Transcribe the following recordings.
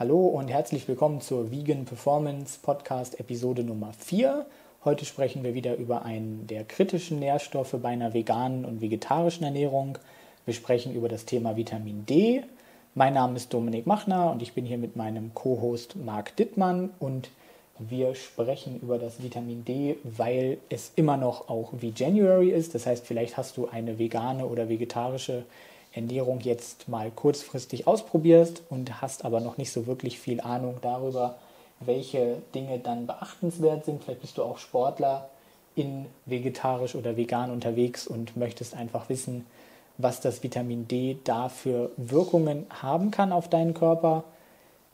Hallo und herzlich willkommen zur Vegan Performance Podcast Episode Nummer 4. Heute sprechen wir wieder über einen der kritischen Nährstoffe bei einer veganen und vegetarischen Ernährung. Wir sprechen über das Thema Vitamin D. Mein Name ist Dominik Machner und ich bin hier mit meinem Co-Host Marc Dittmann und wir sprechen über das Vitamin D, weil es immer noch auch wie January ist. Das heißt, vielleicht hast du eine vegane oder vegetarische Ernährung jetzt mal kurzfristig ausprobierst und hast aber noch nicht so wirklich viel Ahnung darüber, welche Dinge dann beachtenswert sind. Vielleicht bist du auch Sportler in vegetarisch oder vegan unterwegs und möchtest einfach wissen, was das Vitamin D da für Wirkungen haben kann auf deinen Körper.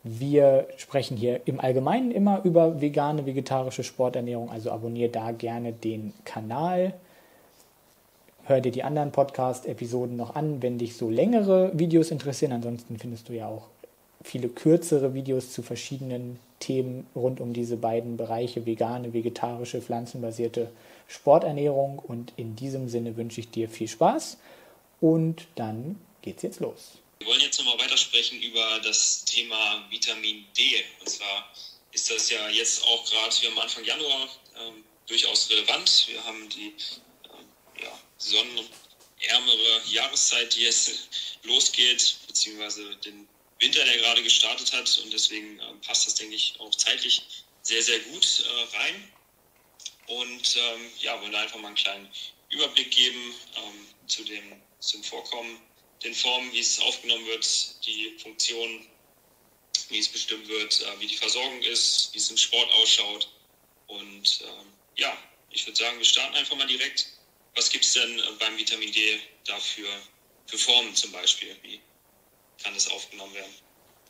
Wir sprechen hier im Allgemeinen immer über vegane, vegetarische Sporternährung, also abonniere da gerne den Kanal. Hör dir die anderen Podcast-Episoden noch an, wenn dich so längere Videos interessieren. Ansonsten findest du ja auch viele kürzere Videos zu verschiedenen Themen rund um diese beiden Bereiche, vegane, vegetarische, pflanzenbasierte Sporternährung. Und in diesem Sinne wünsche ich dir viel Spaß und dann geht's jetzt los. Wir wollen jetzt nochmal weitersprechen über das Thema Vitamin D. Und zwar ist das ja jetzt auch gerade, wir haben Anfang Januar, ähm, durchaus relevant. Wir haben die sonnenärmere Jahreszeit, die jetzt losgeht, beziehungsweise den Winter, der gerade gestartet hat. Und deswegen äh, passt das, denke ich, auch zeitlich sehr, sehr gut äh, rein. Und ähm, ja, wollen einfach mal einen kleinen Überblick geben ähm, zu, dem, zum Vorkommen, den Formen, wie es aufgenommen wird, die Funktion, wie es bestimmt wird, äh, wie die Versorgung ist, wie es im Sport ausschaut. Und ähm, ja, ich würde sagen, wir starten einfach mal direkt was gibt es denn äh, beim Vitamin D dafür für Formen zum Beispiel? Wie kann das aufgenommen werden?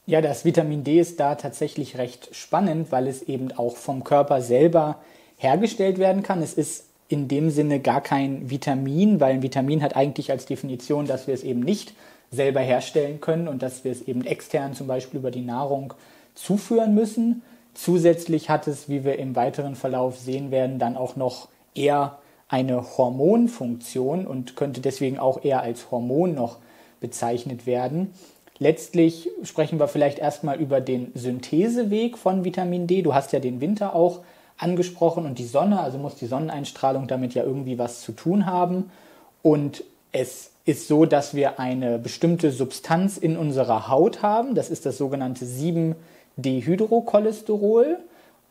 Ja, das Vitamin D ist da tatsächlich recht spannend, weil es eben auch vom Körper selber hergestellt werden kann. Es ist in dem Sinne gar kein Vitamin, weil ein Vitamin hat eigentlich als Definition, dass wir es eben nicht selber herstellen können und dass wir es eben extern zum Beispiel über die Nahrung zuführen müssen. Zusätzlich hat es, wie wir im weiteren Verlauf sehen werden, dann auch noch eher eine Hormonfunktion und könnte deswegen auch eher als Hormon noch bezeichnet werden. Letztlich sprechen wir vielleicht erstmal über den Syntheseweg von Vitamin D. Du hast ja den Winter auch angesprochen und die Sonne, also muss die Sonneneinstrahlung damit ja irgendwie was zu tun haben. Und es ist so, dass wir eine bestimmte Substanz in unserer Haut haben. Das ist das sogenannte 7-Dehydrocholesterol.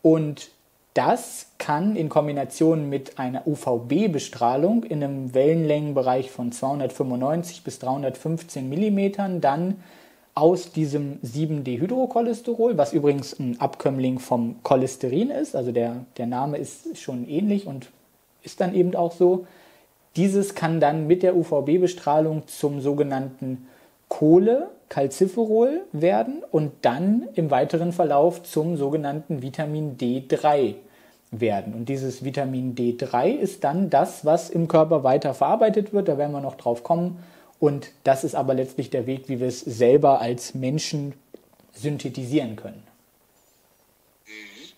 Und das kann in Kombination mit einer UVB-Bestrahlung in einem Wellenlängenbereich von 295 bis 315 Millimetern dann aus diesem 7-Dehydrocholesterol, was übrigens ein Abkömmling vom Cholesterin ist, also der, der Name ist schon ähnlich und ist dann eben auch so. Dieses kann dann mit der UVB-Bestrahlung zum sogenannten Kohle-Calciferol werden und dann im weiteren Verlauf zum sogenannten Vitamin D3 werden. Und dieses Vitamin D3 ist dann das, was im Körper weiter verarbeitet wird. Da werden wir noch drauf kommen. Und das ist aber letztlich der Weg, wie wir es selber als Menschen synthetisieren können. Mhm.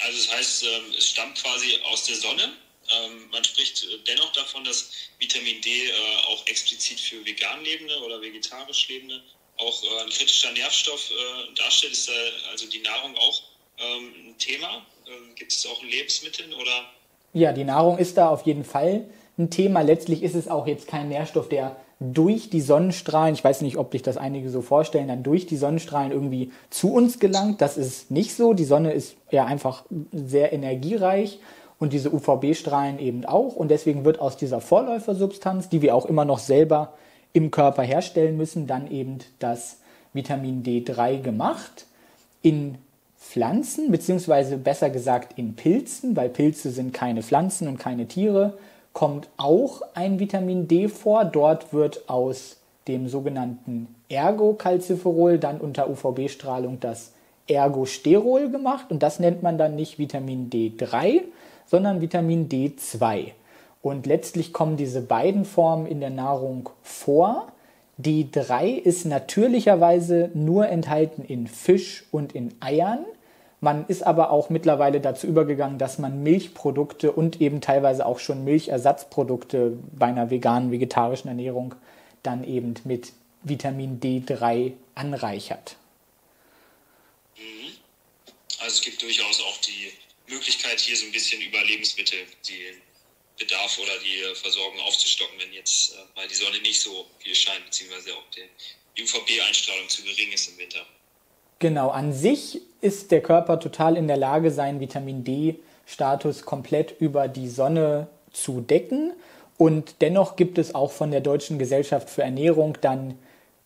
Also das heißt, ähm, es stammt quasi aus der Sonne. Ähm, man spricht äh, dennoch davon, dass Vitamin D äh, auch explizit für vegan Lebende oder vegetarisch Lebende auch äh, ein kritischer Nährstoff darstellt. Ist also die Nahrung auch ähm, ein Thema? Gibt es auch in Lebensmitteln oder? Ja, die Nahrung ist da auf jeden Fall ein Thema. Letztlich ist es auch jetzt kein Nährstoff, der durch die Sonnenstrahlen, ich weiß nicht, ob sich das einige so vorstellen, dann durch die Sonnenstrahlen irgendwie zu uns gelangt. Das ist nicht so. Die Sonne ist ja einfach sehr energiereich und diese UVB-Strahlen eben auch. Und deswegen wird aus dieser Vorläufersubstanz, die wir auch immer noch selber im Körper herstellen müssen, dann eben das Vitamin D3 gemacht. In Pflanzen, beziehungsweise besser gesagt in Pilzen, weil Pilze sind keine Pflanzen und keine Tiere, kommt auch ein Vitamin D vor. Dort wird aus dem sogenannten Ergocalciferol dann unter UVB-Strahlung das Ergosterol gemacht und das nennt man dann nicht Vitamin D3, sondern Vitamin D2. Und letztlich kommen diese beiden Formen in der Nahrung vor. Die 3 ist natürlicherweise nur enthalten in Fisch und in Eiern. Man ist aber auch mittlerweile dazu übergegangen, dass man Milchprodukte und eben teilweise auch schon Milchersatzprodukte bei einer veganen, vegetarischen Ernährung dann eben mit Vitamin D3 anreichert. Also es gibt durchaus auch die Möglichkeit, hier so ein bisschen über Lebensmittel die Bedarf oder die Versorgung aufzustocken, wenn jetzt äh, mal die Sonne nicht so viel scheint, beziehungsweise auch die UVB-Einstrahlung zu gering ist im Winter. Genau, an sich ist der Körper total in der Lage, seinen Vitamin D-Status komplett über die Sonne zu decken. Und dennoch gibt es auch von der Deutschen Gesellschaft für Ernährung dann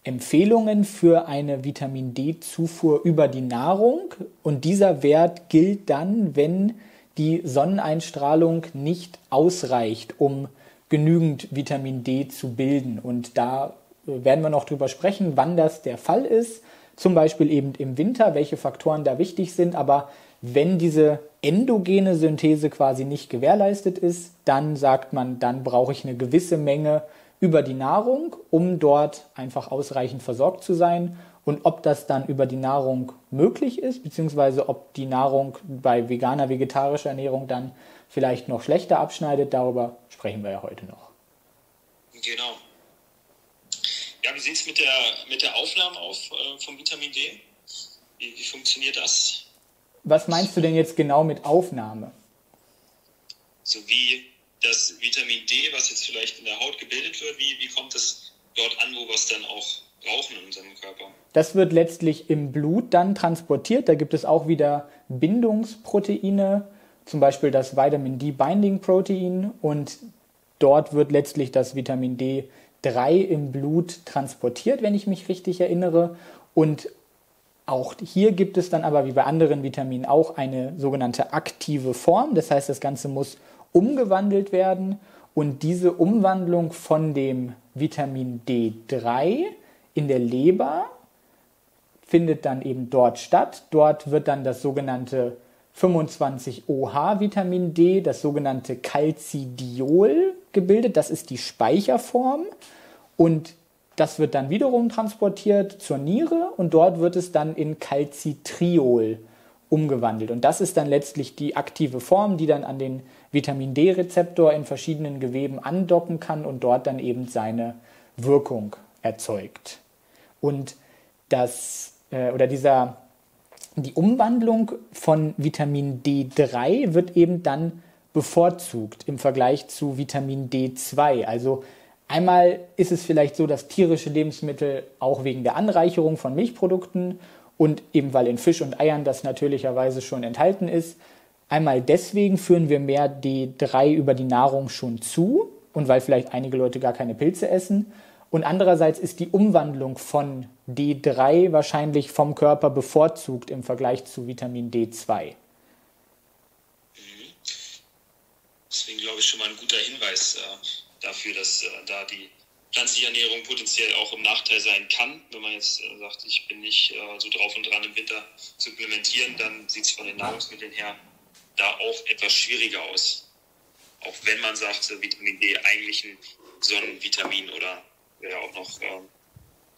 Empfehlungen für eine Vitamin D-Zufuhr über die Nahrung. Und dieser Wert gilt dann, wenn die Sonneneinstrahlung nicht ausreicht, um genügend Vitamin D zu bilden. Und da äh, werden wir noch drüber sprechen, wann das der Fall ist. Zum Beispiel eben im Winter, welche Faktoren da wichtig sind. Aber wenn diese endogene Synthese quasi nicht gewährleistet ist, dann sagt man, dann brauche ich eine gewisse Menge über die Nahrung, um dort einfach ausreichend versorgt zu sein. Und ob das dann über die Nahrung möglich ist, beziehungsweise ob die Nahrung bei veganer, vegetarischer Ernährung dann vielleicht noch schlechter abschneidet, darüber sprechen wir ja heute noch. Genau. Ja, wie sieht es mit der, mit der Aufnahme auf äh, vom Vitamin D? Wie, wie funktioniert das? Was meinst du denn jetzt genau mit Aufnahme? So wie das Vitamin D, was jetzt vielleicht in der Haut gebildet wird, wie, wie kommt es dort an, wo wir es dann auch brauchen in unserem Körper? Das wird letztlich im Blut dann transportiert. Da gibt es auch wieder Bindungsproteine, zum Beispiel das Vitamin D Binding Protein und dort wird letztlich das Vitamin D3 im Blut transportiert, wenn ich mich richtig erinnere. Und auch hier gibt es dann aber wie bei anderen Vitaminen auch eine sogenannte aktive Form. Das heißt, das Ganze muss umgewandelt werden und diese Umwandlung von dem Vitamin D3 in der Leber findet dann eben dort statt. Dort wird dann das sogenannte 25-OH Vitamin D, das sogenannte Calcidiol gebildet. Das ist die Speicherform und das wird dann wiederum transportiert zur Niere und dort wird es dann in Calcitriol umgewandelt. Und das ist dann letztlich die aktive Form, die dann an den Vitamin D-Rezeptor in verschiedenen Geweben andocken kann und dort dann eben seine Wirkung erzeugt. Und das äh, oder dieser die Umwandlung von Vitamin D3 wird eben dann bevorzugt im Vergleich zu Vitamin D2. Also einmal ist es vielleicht so, dass tierische Lebensmittel auch wegen der Anreicherung von Milchprodukten und eben weil in Fisch und Eiern das natürlicherweise schon enthalten ist, einmal deswegen führen wir mehr D3 über die Nahrung schon zu und weil vielleicht einige Leute gar keine Pilze essen. Und andererseits ist die Umwandlung von D3 wahrscheinlich vom Körper bevorzugt im Vergleich zu Vitamin D2. Mhm. Deswegen glaube ich schon mal ein guter Hinweis äh, dafür, dass äh, da die pflanzliche Ernährung potenziell auch im Nachteil sein kann. Wenn man jetzt äh, sagt, ich bin nicht äh, so drauf und dran im Winter zu implementieren, dann sieht es von den Nahrungsmitteln her da auch etwas schwieriger aus. Auch wenn man sagt, Vitamin D eigentlich ein Sonnenvitamin oder wir ja auch noch äh,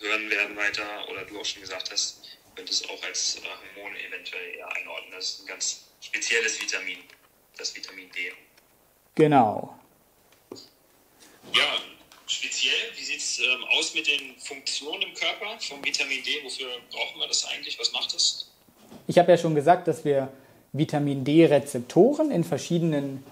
hören werden weiter, oder du auch schon gesagt hast, könnte es auch als äh, Hormon eventuell eher einordnen. Das ist ein ganz spezielles Vitamin, das Vitamin D. Genau. Ja, speziell, wie sieht es ähm, aus mit den Funktionen im Körper vom Vitamin D? Wofür brauchen wir das eigentlich? Was macht es? Ich habe ja schon gesagt, dass wir Vitamin D-Rezeptoren in verschiedenen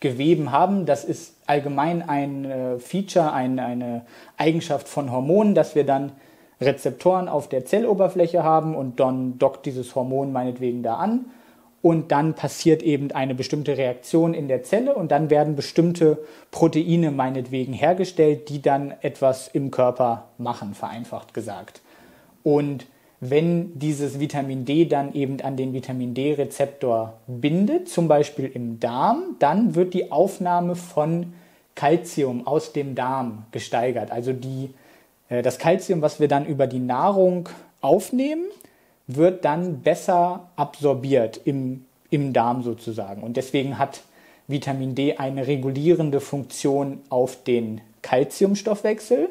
Geweben haben. Das ist allgemein ein äh, Feature, ein, eine Eigenschaft von Hormonen, dass wir dann Rezeptoren auf der Zelloberfläche haben und dann dockt dieses Hormon meinetwegen da an und dann passiert eben eine bestimmte Reaktion in der Zelle und dann werden bestimmte Proteine meinetwegen hergestellt, die dann etwas im Körper machen, vereinfacht gesagt. Und wenn dieses Vitamin D dann eben an den Vitamin D-Rezeptor bindet, zum Beispiel im Darm, dann wird die Aufnahme von Calcium aus dem Darm gesteigert. Also die, äh, das Calcium, was wir dann über die Nahrung aufnehmen, wird dann besser absorbiert im, im Darm sozusagen. Und deswegen hat Vitamin D eine regulierende Funktion auf den Calciumstoffwechsel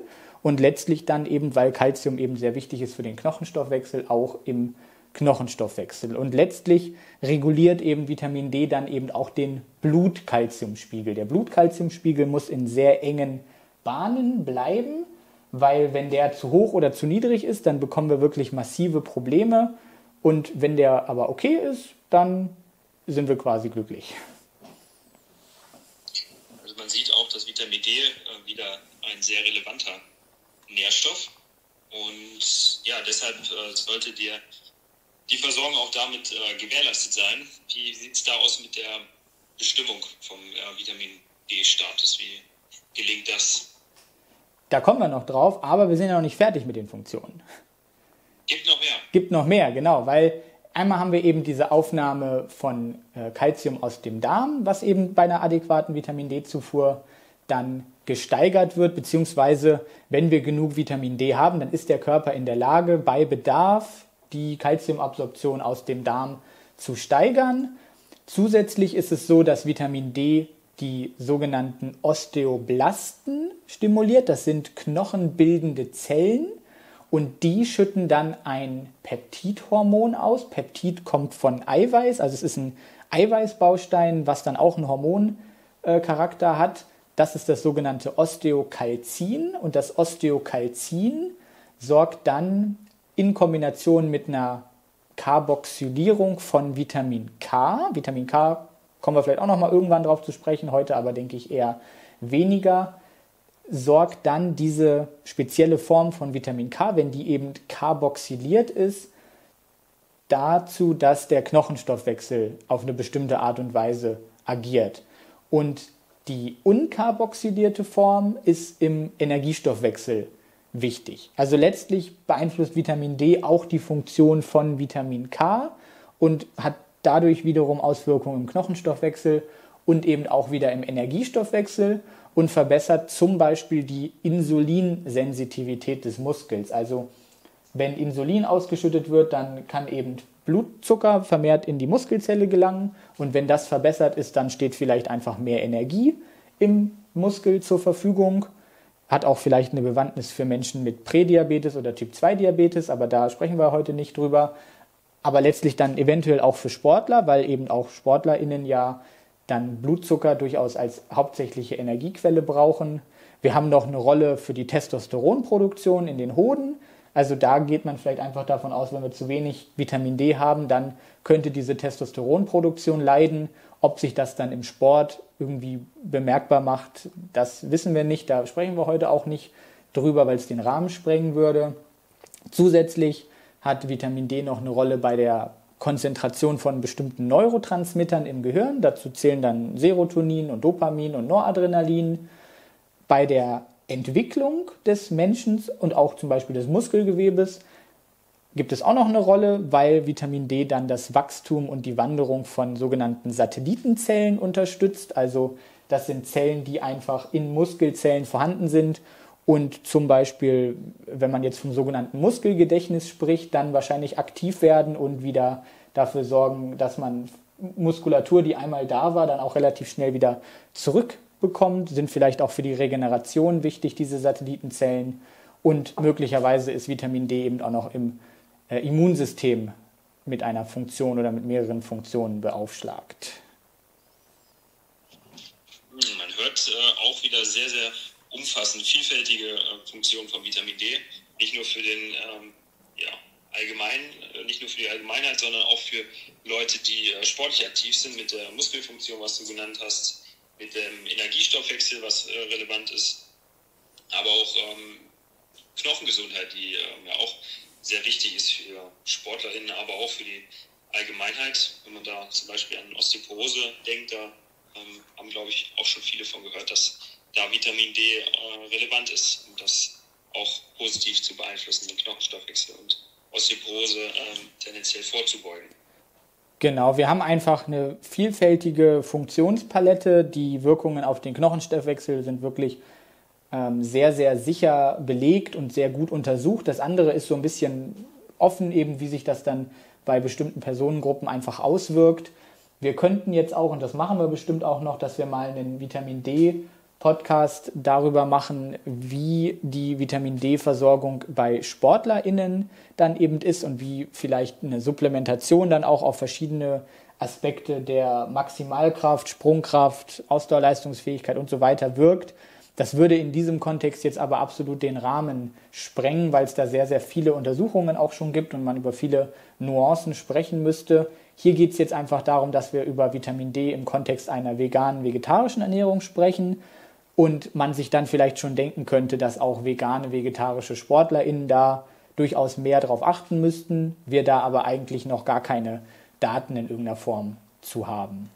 und letztlich dann eben, weil Calcium eben sehr wichtig ist für den Knochenstoffwechsel, auch im Knochenstoffwechsel. Und letztlich reguliert eben Vitamin D dann eben auch den Blutkalziumspiegel. Der Blutkalziumspiegel muss in sehr engen Bahnen bleiben, weil wenn der zu hoch oder zu niedrig ist, dann bekommen wir wirklich massive Probleme Und wenn der aber okay ist, dann sind wir quasi glücklich. Also man sieht auch, dass Vitamin D äh, wieder ein sehr relevanter Nährstoff und ja, deshalb äh, sollte dir die Versorgung auch damit äh, gewährleistet sein. Wie sieht es da aus mit der Bestimmung vom äh, Vitamin D-Status? Wie gelingt das? Da kommen wir noch drauf, aber wir sind ja noch nicht fertig mit den Funktionen. Gibt noch mehr. Gibt noch mehr, genau, weil einmal haben wir eben diese Aufnahme von Kalzium äh, aus dem Darm, was eben bei einer adäquaten Vitamin D-Zufuhr dann gesteigert wird, beziehungsweise wenn wir genug Vitamin D haben, dann ist der Körper in der Lage, bei Bedarf die Kalziumabsorption aus dem Darm zu steigern. Zusätzlich ist es so, dass Vitamin D die sogenannten Osteoblasten stimuliert. Das sind knochenbildende Zellen und die schütten dann ein Peptidhormon aus. Peptid kommt von Eiweiß, also es ist ein Eiweißbaustein, was dann auch einen Hormoncharakter äh, hat. Das ist das sogenannte Osteokalzin und das Osteokalzin sorgt dann in Kombination mit einer Carboxylierung von Vitamin K. Vitamin K kommen wir vielleicht auch noch mal irgendwann drauf zu sprechen, heute aber denke ich eher weniger sorgt dann diese spezielle Form von Vitamin K, wenn die eben carboxyliert ist, dazu, dass der Knochenstoffwechsel auf eine bestimmte Art und Weise agiert. Und die unkarboxylierte Form ist im Energiestoffwechsel wichtig. Also letztlich beeinflusst Vitamin D auch die Funktion von Vitamin K und hat dadurch wiederum Auswirkungen im Knochenstoffwechsel und eben auch wieder im Energiestoffwechsel und verbessert zum Beispiel die Insulinsensitivität des Muskels. Also wenn Insulin ausgeschüttet wird, dann kann eben Blutzucker vermehrt in die Muskelzelle gelangen und wenn das verbessert ist, dann steht vielleicht einfach mehr Energie im Muskel zur Verfügung. Hat auch vielleicht eine Bewandtnis für Menschen mit Prädiabetes oder Typ-2-Diabetes, aber da sprechen wir heute nicht drüber. Aber letztlich dann eventuell auch für Sportler, weil eben auch SportlerInnen ja dann Blutzucker durchaus als hauptsächliche Energiequelle brauchen. Wir haben noch eine Rolle für die Testosteronproduktion in den Hoden. Also da geht man vielleicht einfach davon aus, wenn wir zu wenig Vitamin D haben, dann könnte diese Testosteronproduktion leiden. Ob sich das dann im Sport irgendwie bemerkbar macht, das wissen wir nicht. Da sprechen wir heute auch nicht drüber, weil es den Rahmen sprengen würde. Zusätzlich hat Vitamin D noch eine Rolle bei der Konzentration von bestimmten Neurotransmittern im Gehirn. Dazu zählen dann Serotonin und Dopamin und Noradrenalin. Bei der Entwicklung des Menschen und auch zum Beispiel des Muskelgewebes gibt es auch noch eine Rolle, weil Vitamin D dann das Wachstum und die Wanderung von sogenannten Satellitenzellen unterstützt. Also das sind Zellen, die einfach in Muskelzellen vorhanden sind und zum Beispiel, wenn man jetzt vom sogenannten Muskelgedächtnis spricht, dann wahrscheinlich aktiv werden und wieder dafür sorgen, dass man Muskulatur, die einmal da war, dann auch relativ schnell wieder zurück bekommt, sind vielleicht auch für die Regeneration wichtig, diese Satellitenzellen. Und möglicherweise ist Vitamin D eben auch noch im äh, Immunsystem mit einer Funktion oder mit mehreren Funktionen beaufschlagt. Man hört äh, auch wieder sehr, sehr umfassend vielfältige äh, Funktionen von Vitamin D. Nicht nur für den ähm, ja, allgemein, äh, nicht nur für die Allgemeinheit, sondern auch für Leute, die äh, sportlich aktiv sind mit der Muskelfunktion, was du genannt hast, mit dem Energiestoffwechsel, was äh, relevant ist, aber auch ähm, Knochengesundheit, die ähm, ja auch sehr wichtig ist für SportlerInnen, aber auch für die Allgemeinheit. Wenn man da zum Beispiel an Osteoporose denkt, da ähm, haben, glaube ich, auch schon viele von gehört, dass da Vitamin D äh, relevant ist, um das auch positiv zu beeinflussen, den Knochenstoffwechsel und Osteoporose ähm, tendenziell vorzubeugen. Genau, wir haben einfach eine vielfältige Funktionspalette. Die Wirkungen auf den Knochenstoffwechsel sind wirklich ähm, sehr, sehr sicher belegt und sehr gut untersucht. Das andere ist so ein bisschen offen, eben wie sich das dann bei bestimmten Personengruppen einfach auswirkt. Wir könnten jetzt auch, und das machen wir bestimmt auch noch, dass wir mal einen Vitamin D Podcast darüber machen, wie die Vitamin D-Versorgung bei SportlerInnen dann eben ist und wie vielleicht eine Supplementation dann auch auf verschiedene Aspekte der Maximalkraft, Sprungkraft, Ausdauerleistungsfähigkeit und so weiter wirkt. Das würde in diesem Kontext jetzt aber absolut den Rahmen sprengen, weil es da sehr, sehr viele Untersuchungen auch schon gibt und man über viele Nuancen sprechen müsste. Hier geht es jetzt einfach darum, dass wir über Vitamin D im Kontext einer veganen, vegetarischen Ernährung sprechen und man sich dann vielleicht schon denken könnte, dass auch vegane, vegetarische SportlerInnen da durchaus mehr darauf achten müssten, wir da aber eigentlich noch gar keine Daten in irgendeiner Form zu haben.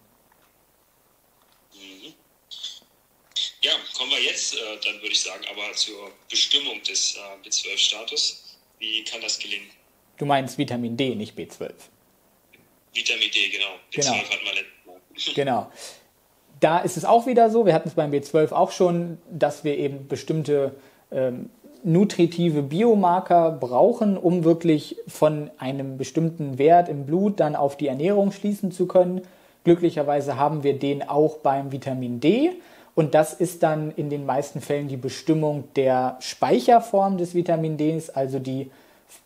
Ja, kommen wir jetzt, äh, dann würde ich sagen, aber zur Bestimmung des äh, B12-Status. Wie kann das gelingen? Du meinst Vitamin D, nicht B12. Vitamin D, genau. B12 genau. hatten wir letztes Mal. genau. Da ist es auch wieder so, wir hatten es beim B12 auch schon, dass wir eben bestimmte ähm, nutritive Biomarker brauchen, um wirklich von einem bestimmten Wert im Blut dann auf die Ernährung schließen zu können. Glücklicherweise haben wir den auch beim Vitamin D. Und das ist dann in den meisten Fällen die Bestimmung der Speicherform des Vitamin Ds, also die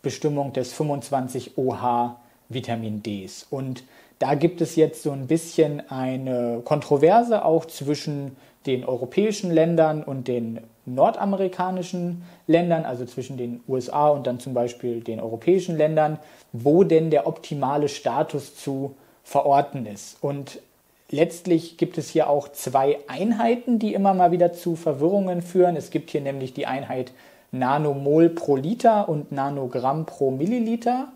Bestimmung des 25-OH Vitamin Ds. Und da gibt es jetzt so ein bisschen eine Kontroverse auch zwischen den europäischen Ländern und den nordamerikanischen Ländern, also zwischen den USA und dann zum Beispiel den europäischen Ländern, wo denn der optimale Status zu verorten ist. Und Letztlich gibt es hier auch zwei Einheiten, die immer mal wieder zu Verwirrungen führen. Es gibt hier nämlich die Einheit Nanomol pro Liter und Nanogramm pro Milliliter.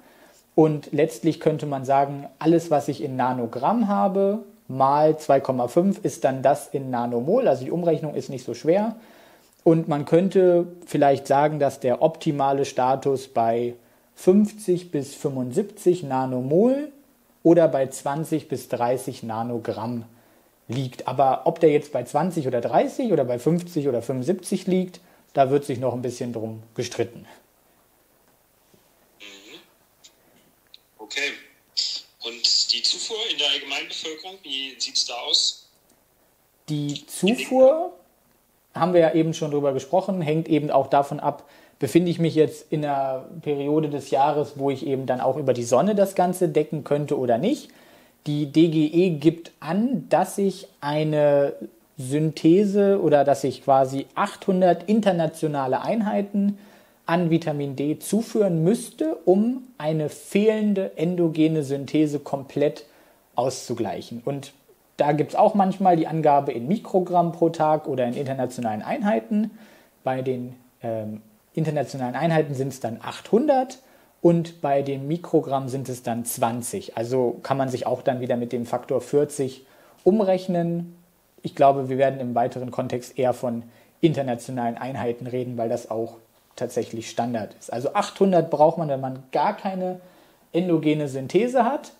Und letztlich könnte man sagen, alles, was ich in Nanogramm habe, mal 2,5 ist dann das in Nanomol. Also die Umrechnung ist nicht so schwer. Und man könnte vielleicht sagen, dass der optimale Status bei 50 bis 75 Nanomol oder bei 20 bis 30 Nanogramm liegt. Aber ob der jetzt bei 20 oder 30 oder bei 50 oder 75 liegt, da wird sich noch ein bisschen drum gestritten. Okay. Und die Zufuhr in der Allgemeinbevölkerung, wie sieht es da aus? Die Zufuhr, haben wir ja eben schon drüber gesprochen, hängt eben auch davon ab, befinde ich mich jetzt in einer Periode des Jahres, wo ich eben dann auch über die Sonne das Ganze decken könnte oder nicht. Die DGE gibt an, dass ich eine Synthese oder dass ich quasi 800 internationale Einheiten an Vitamin D zuführen müsste, um eine fehlende endogene Synthese komplett auszugleichen. Und da gibt es auch manchmal die Angabe in Mikrogramm pro Tag oder in internationalen Einheiten. Bei den ähm, internationalen Einheiten sind es dann 800 und bei dem Mikrogramm sind es dann 20. Also kann man sich auch dann wieder mit dem Faktor 40 umrechnen. Ich glaube, wir werden im weiteren Kontext eher von internationalen Einheiten reden, weil das auch tatsächlich Standard ist. Also 800 braucht man, wenn man gar keine endogene Synthese hat.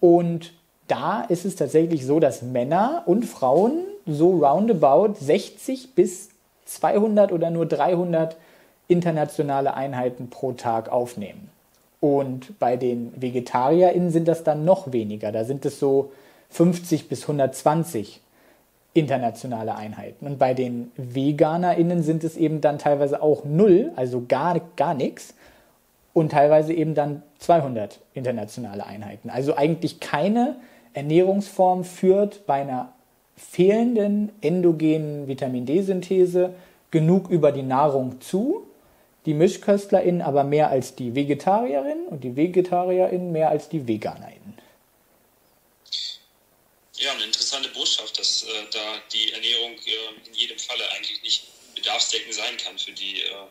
Und da ist es tatsächlich so, dass Männer und Frauen so roundabout 60 bis 200 oder nur 300 internationale Einheiten pro Tag aufnehmen. Und bei den VegetarierInnen sind das dann noch weniger. Da sind es so 50 bis 120 internationale Einheiten. Und bei den VeganerInnen sind es eben dann teilweise auch null, also gar, gar nichts. Und teilweise eben dann 200 internationale Einheiten. Also eigentlich keine Ernährungsform führt bei einer fehlenden endogenen Vitamin D-Synthese genug über die Nahrung zu, die MischköstlerInnen aber mehr als die VegetarierInnen und die VegetarierInnen mehr als die VeganerInnen. Ja, eine interessante Botschaft, dass äh, da die Ernährung äh, in jedem Falle eigentlich nicht bedarfsdeckend sein kann für die äh,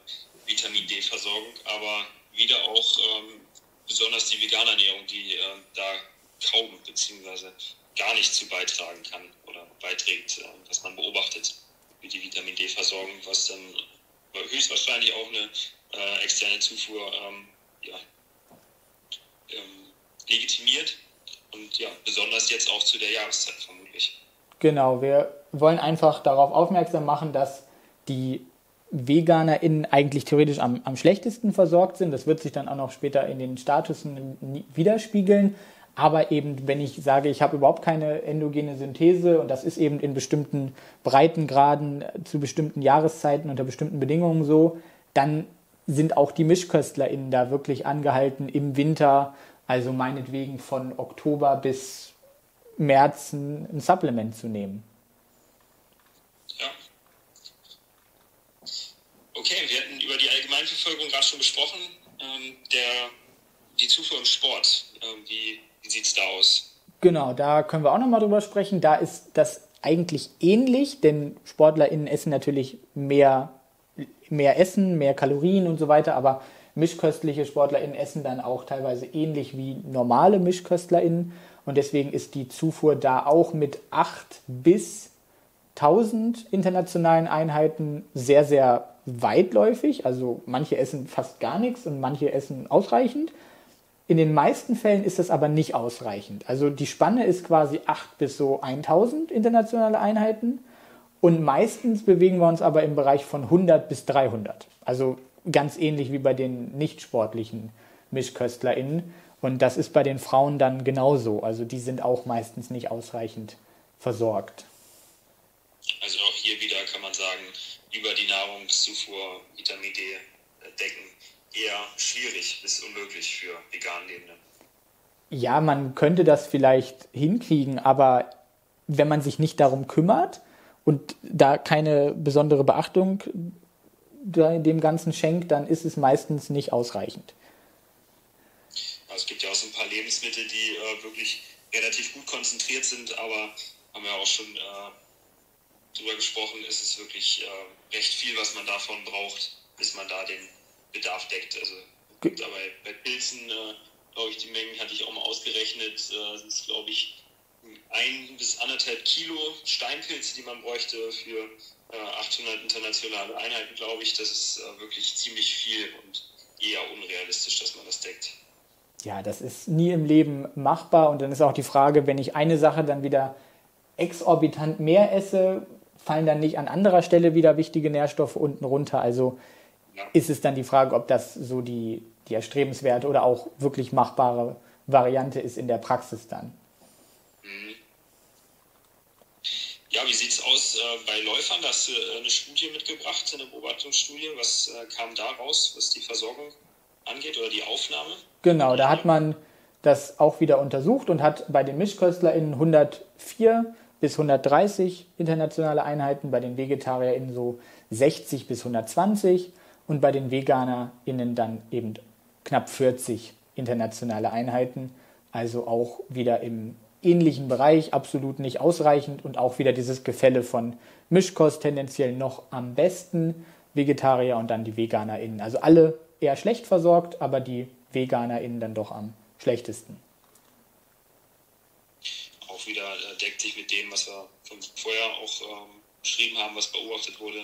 Vitamin D-Versorgung, aber wieder auch ähm, besonders die vegane Ernährung, die äh, da kaum bzw. gar nicht zu beitragen kann oder beiträgt, äh, was man beobachtet, wie die Vitamin D-Versorgung, was dann höchstwahrscheinlich auch eine äh, externe Zufuhr ähm, ja, ähm, legitimiert und ja, besonders jetzt auch zu der Jahreszeit vermutlich. Genau, wir wollen einfach darauf aufmerksam machen, dass die VeganerInnen eigentlich theoretisch am, am schlechtesten versorgt sind. Das wird sich dann auch noch später in den Statusen widerspiegeln. Aber eben, wenn ich sage, ich habe überhaupt keine endogene Synthese und das ist eben in bestimmten Breitengraden zu bestimmten Jahreszeiten unter bestimmten Bedingungen so, dann sind auch die MischköstlerInnen da wirklich angehalten, im Winter, also meinetwegen von Oktober bis März ein, ein Supplement zu nehmen. Ja. Okay, wir hatten über die Allgemeinverfolgung gerade schon gesprochen. Ähm, der, die Zufuhr im Sport, äh, wie, wie sieht es da aus? Genau, da können wir auch nochmal drüber sprechen. Da ist das eigentlich ähnlich, denn SportlerInnen essen natürlich mehr, mehr Essen, mehr Kalorien und so weiter, aber mischköstliche SportlerInnen essen dann auch teilweise ähnlich wie normale MischköstlerInnen und deswegen ist die Zufuhr da auch mit 8 bis 1000 internationalen Einheiten sehr, sehr weitläufig. Also manche essen fast gar nichts und manche essen ausreichend. In den meisten Fällen ist das aber nicht ausreichend. Also die Spanne ist quasi 8 bis so 1000 internationale Einheiten und meistens bewegen wir uns aber im Bereich von 100 bis 300. Also ganz ähnlich wie bei den nicht sportlichen MischköstlerInnen. Und das ist bei den Frauen dann genauso. Also die sind auch meistens nicht ausreichend versorgt. Also auch hier wieder kann man sagen, über die Nahrungszufuhr Vitamin D decken eher schwierig bis unmöglich für vegan Lebende. Ja, man könnte das vielleicht hinkriegen, aber wenn man sich nicht darum kümmert und da keine besondere Beachtung dem Ganzen schenkt, dann ist es meistens nicht ausreichend. Also es gibt ja auch so ein paar Lebensmittel, die äh, wirklich relativ gut konzentriert sind, aber haben wir auch schon äh, drüber gesprochen, ist es wirklich äh, recht viel, was man davon braucht, bis man da den Bedarf deckt. Also gibt aber bei Pilzen, äh, glaube ich, die Mengen hatte ich auch mal ausgerechnet, äh, sind es, glaube ich, ein bis anderthalb Kilo Steinpilze, die man bräuchte für 800 äh, internationale Einheiten, glaube ich. Das ist äh, wirklich ziemlich viel und eher unrealistisch, dass man das deckt. Ja, das ist nie im Leben machbar. Und dann ist auch die Frage, wenn ich eine Sache dann wieder exorbitant mehr esse, fallen dann nicht an anderer Stelle wieder wichtige Nährstoffe unten runter. Also ja. ist es dann die Frage, ob das so die, die erstrebenswerte oder auch wirklich machbare Variante ist in der Praxis dann. Mhm. Ja, wie sieht es aus äh, bei Läufern? Da hast du äh, eine Studie mitgebracht, eine Beobachtungsstudie. Was äh, kam da raus, was die Versorgung angeht oder die Aufnahme? Genau, da hat man das auch wieder untersucht und hat bei den MischköstlerInnen 104 bis 130 internationale Einheiten, bei den VegetarierInnen so 60 bis 120 und bei den VeganerInnen dann eben knapp 40 internationale Einheiten. Also auch wieder im ähnlichen Bereich, absolut nicht ausreichend und auch wieder dieses Gefälle von Mischkost tendenziell noch am besten, Vegetarier und dann die VeganerInnen. Also alle eher schlecht versorgt, aber die VeganerInnen dann doch am schlechtesten. Auch wieder äh, deckt sich mit dem, was wir vorher auch ähm, beschrieben haben, was beobachtet wurde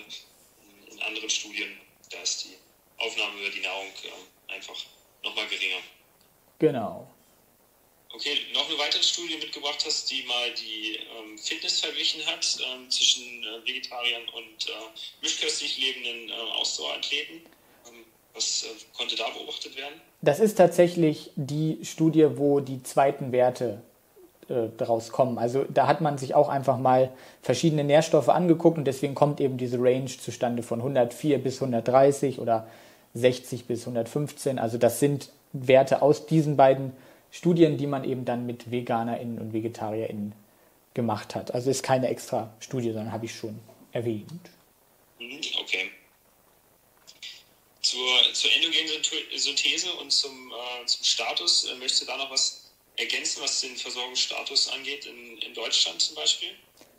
in anderen Studien. Da ist die Aufnahme über die Nahrung äh, einfach nochmal geringer. Genau. Okay, noch eine weitere Studie mitgebracht hast, die mal die ähm, Fitness verglichen hat ähm, zwischen äh, Vegetariern und äh, mischköstlich lebenden äh, Ausdauerathleten. Ähm, was äh, konnte da beobachtet werden? Das ist tatsächlich die Studie, wo die zweiten Werte äh, daraus kommen. Also da hat man sich auch einfach mal verschiedene Nährstoffe angeguckt und deswegen kommt eben diese Range zustande von 104 bis 130 oder 60 bis 115. Also das sind Werte aus diesen beiden Studien, die man eben dann mit VeganerInnen und VegetarierInnen gemacht hat. Also ist keine extra Studie, sondern habe ich schon erwähnt. Mhm, okay. Zur, zur endogenen Synthese und zum, äh, zum Status, äh, möchtest du da noch was ergänzen, was den Versorgungsstatus angeht, in, in Deutschland zum Beispiel?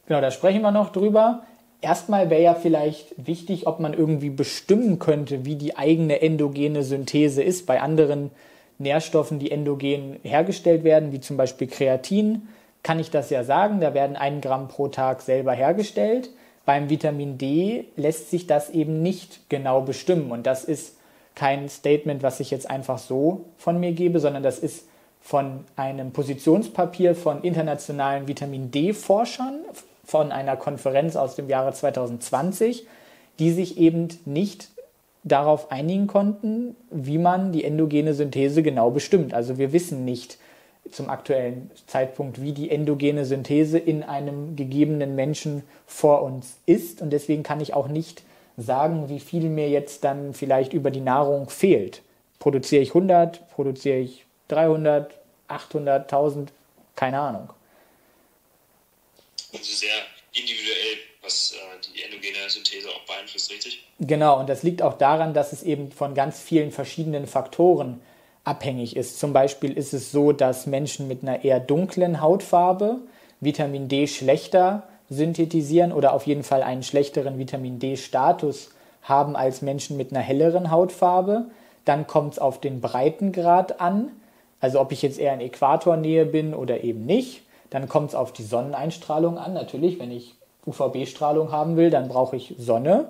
Genau, da sprechen wir noch drüber. Erstmal wäre ja vielleicht wichtig, ob man irgendwie bestimmen könnte, wie die eigene endogene Synthese ist. Bei anderen Nährstoffen, die endogen hergestellt werden, wie zum Beispiel Kreatin, kann ich das ja sagen. Da werden ein Gramm pro Tag selber hergestellt. Beim Vitamin D lässt sich das eben nicht genau bestimmen. Und das ist kein Statement, was ich jetzt einfach so von mir gebe, sondern das ist von einem Positionspapier von internationalen Vitamin D-Forschern von einer Konferenz aus dem Jahre 2020, die sich eben nicht darauf einigen konnten, wie man die endogene Synthese genau bestimmt. Also wir wissen nicht zum aktuellen Zeitpunkt, wie die endogene Synthese in einem gegebenen Menschen vor uns ist. Und deswegen kann ich auch nicht sagen, wie viel mir jetzt dann vielleicht über die Nahrung fehlt. Produziere ich 100, produziere ich 300, 800, 1000, keine Ahnung. Also sehr individuell was äh, die endogene Synthese auch beeinflusst, richtig? Genau, und das liegt auch daran, dass es eben von ganz vielen verschiedenen Faktoren abhängig ist. Zum Beispiel ist es so, dass Menschen mit einer eher dunklen Hautfarbe Vitamin D schlechter synthetisieren oder auf jeden Fall einen schlechteren Vitamin D-Status haben als Menschen mit einer helleren Hautfarbe. Dann kommt es auf den Breitengrad an, also ob ich jetzt eher in Äquatornähe bin oder eben nicht. Dann kommt es auf die Sonneneinstrahlung an. Natürlich, wenn ich UVB-Strahlung haben will, dann brauche ich Sonne.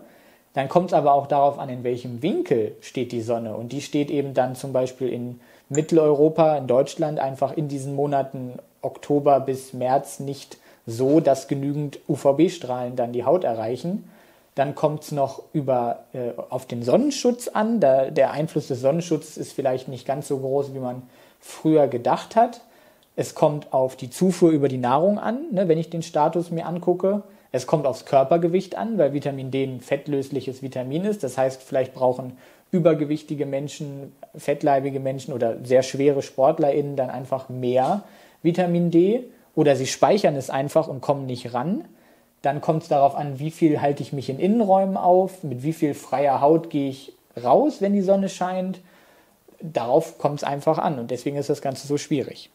Dann kommt es aber auch darauf an, in welchem Winkel steht die Sonne. Und die steht eben dann zum Beispiel in Mitteleuropa, in Deutschland, einfach in diesen Monaten Oktober bis März nicht so, dass genügend UVB-Strahlen dann die Haut erreichen. Dann kommt es noch über, äh, auf den Sonnenschutz an. Da, der Einfluss des Sonnenschutzes ist vielleicht nicht ganz so groß, wie man früher gedacht hat. Es kommt auf die Zufuhr über die Nahrung an, ne, wenn ich den Status mir angucke. Es kommt aufs Körpergewicht an, weil Vitamin D ein fettlösliches Vitamin ist. Das heißt, vielleicht brauchen übergewichtige Menschen, fettleibige Menschen oder sehr schwere SportlerInnen dann einfach mehr Vitamin D oder sie speichern es einfach und kommen nicht ran. Dann kommt es darauf an, wie viel halte ich mich in Innenräumen auf, mit wie viel freier Haut gehe ich raus, wenn die Sonne scheint. Darauf kommt es einfach an und deswegen ist das Ganze so schwierig.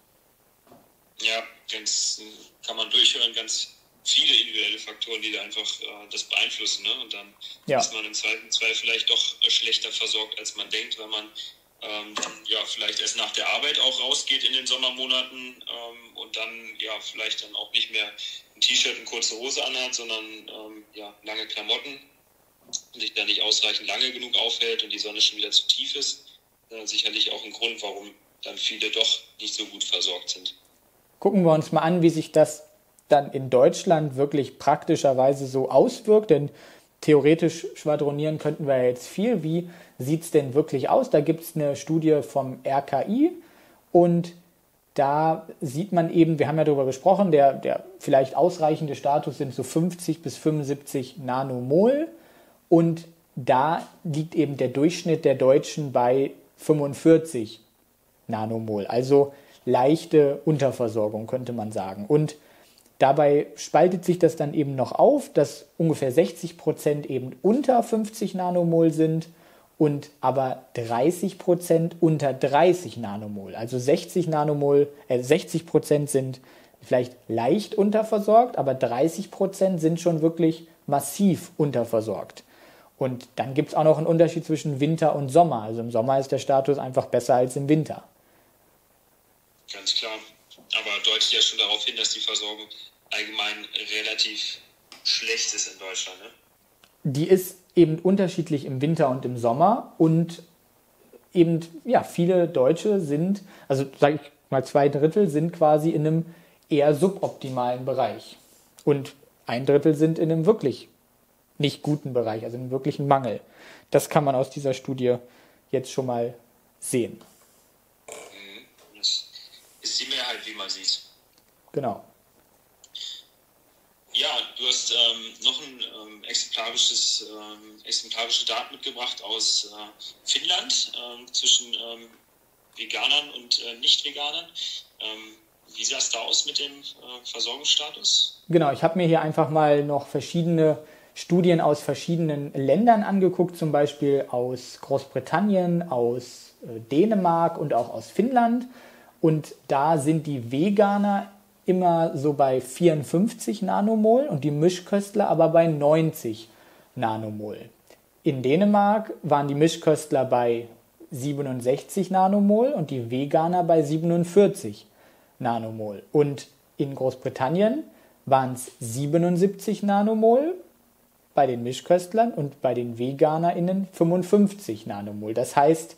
Ja, ganz kann man durchhören, ganz viele individuelle Faktoren, die da einfach äh, das beeinflussen. Ne? Und dann ja. ist man im zweiten Zweifel vielleicht doch äh, schlechter versorgt, als man denkt, weil man ähm, dann ja vielleicht erst nach der Arbeit auch rausgeht in den Sommermonaten ähm, und dann ja vielleicht dann auch nicht mehr ein T-Shirt und kurze Hose anhat, sondern ähm, ja lange Klamotten und sich da nicht ausreichend lange genug aufhält und die Sonne schon wieder zu tief ist. Äh, sicherlich auch ein Grund, warum dann viele doch nicht so gut versorgt sind. Gucken wir uns mal an, wie sich das dann in Deutschland wirklich praktischerweise so auswirkt, denn theoretisch schwadronieren könnten wir jetzt viel. Wie sieht es denn wirklich aus? Da gibt es eine Studie vom RKI und da sieht man eben, wir haben ja darüber gesprochen, der, der vielleicht ausreichende Status sind so 50 bis 75 Nanomol und da liegt eben der Durchschnitt der Deutschen bei 45 Nanomol, also leichte Unterversorgung könnte man sagen. Und Dabei spaltet sich das dann eben noch auf, dass ungefähr 60 Prozent eben unter 50 Nanomol sind und aber 30 Prozent unter 30 Nanomol. Also 60 Nanomol, äh 60 Prozent sind vielleicht leicht unterversorgt, aber 30 Prozent sind schon wirklich massiv unterversorgt. Und dann gibt es auch noch einen Unterschied zwischen Winter und Sommer. Also im Sommer ist der Status einfach besser als im Winter. Ganz klar. Aber deutet ja schon darauf hin, dass die Versorgung allgemein relativ schlecht ist in Deutschland. Ne? Die ist eben unterschiedlich im Winter und im Sommer und eben, ja, viele Deutsche sind, also sage ich mal zwei Drittel, sind quasi in einem eher suboptimalen Bereich. Und ein Drittel sind in einem wirklich nicht guten Bereich, also in einem wirklichen Mangel. Das kann man aus dieser Studie jetzt schon mal sehen. Mhm. Das ist die wie man sieht. Genau. Ja, du hast ähm, noch ein ähm, exemplarisches, ähm, exemplarische Daten mitgebracht aus äh, Finnland ähm, zwischen ähm, Veganern und äh, Nicht-Veganern. Ähm, wie sah es da aus mit dem äh, Versorgungsstatus? Genau, ich habe mir hier einfach mal noch verschiedene Studien aus verschiedenen Ländern angeguckt, zum Beispiel aus Großbritannien, aus äh, Dänemark und auch aus Finnland. Und da sind die Veganer immer so bei 54 Nanomol und die Mischköstler aber bei 90 Nanomol. In Dänemark waren die Mischköstler bei 67 Nanomol und die Veganer bei 47 Nanomol. Und in Großbritannien waren es 77 Nanomol bei den Mischköstlern und bei den VeganerInnen 55 Nanomol. Das heißt,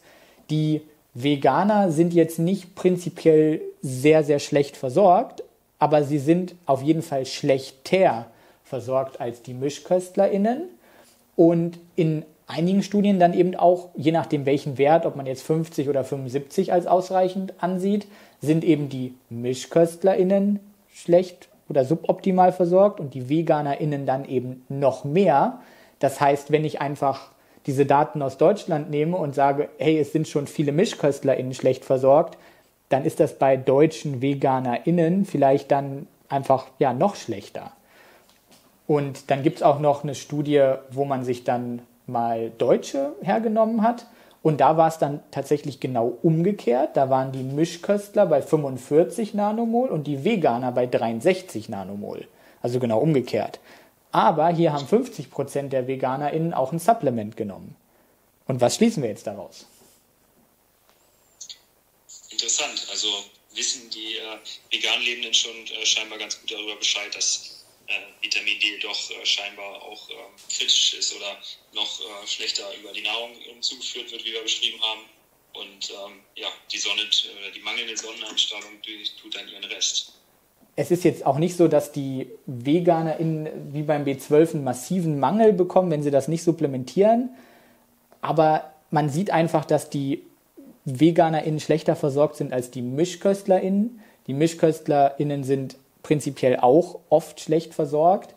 die Veganer sind jetzt nicht prinzipiell sehr, sehr schlecht versorgt, aber sie sind auf jeden Fall schlechter versorgt als die MischköstlerInnen und in einigen Studien dann eben auch, je nachdem welchen Wert, ob man jetzt 50 oder 75 als ausreichend ansieht, sind eben die MischköstlerInnen schlecht oder suboptimal versorgt und die VeganerInnen dann eben noch mehr. Das heißt, wenn ich einfach diese Daten aus Deutschland nehme und sage, hey, es sind schon viele MischköstlerInnen schlecht versorgt, dann ist das bei deutschen VeganerInnen vielleicht dann einfach ja noch schlechter. Und dann gibt es auch noch eine Studie, wo man sich dann mal Deutsche hergenommen hat. Und da war es dann tatsächlich genau umgekehrt. Da waren die Mischköstler bei 45 Nanomol und die Veganer bei 63 Nanomol. Also genau umgekehrt. Aber hier haben 50 Prozent der VeganerInnen auch ein Supplement genommen. Und was schließen wir jetzt daraus? Interessant. Also wissen die äh, vegan Lebenden schon äh, scheinbar ganz gut darüber Bescheid, dass äh, Vitamin D doch äh, scheinbar auch ähm, kritisch ist oder noch äh, schlechter über die Nahrung zugeführt wird, wie wir beschrieben haben. Und ähm, ja, die Sonne, die mangelnde Sonneneinstrahlung tut dann ihren Rest. Es ist jetzt auch nicht so, dass die VeganerInnen wie beim B12 einen massiven Mangel bekommen, wenn sie das nicht supplementieren. Aber man sieht einfach, dass die VeganerInnen schlechter versorgt sind als die MischköstlerInnen. Die MischköstlerInnen sind prinzipiell auch oft schlecht versorgt.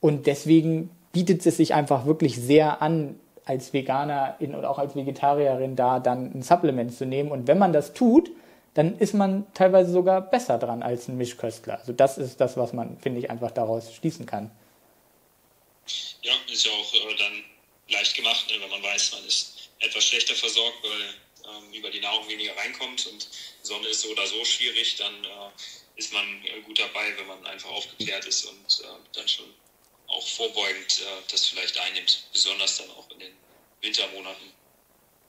Und deswegen bietet es sich einfach wirklich sehr an, als Veganerin oder auch als Vegetarierin da dann ein Supplement zu nehmen. Und wenn man das tut, dann ist man teilweise sogar besser dran als ein Mischköstler. Also das ist das, was man, finde ich, einfach daraus schließen kann. Ja, ist ja auch äh, dann leicht gemacht, ne, wenn man weiß, man ist etwas schlechter versorgt, weil ähm, über die Nahrung weniger reinkommt und Sonne ist so oder so schwierig, dann äh, ist man äh, gut dabei, wenn man einfach aufgeklärt ist und äh, dann schon auch vorbeugend äh, das vielleicht einnimmt, besonders dann auch in den Wintermonaten.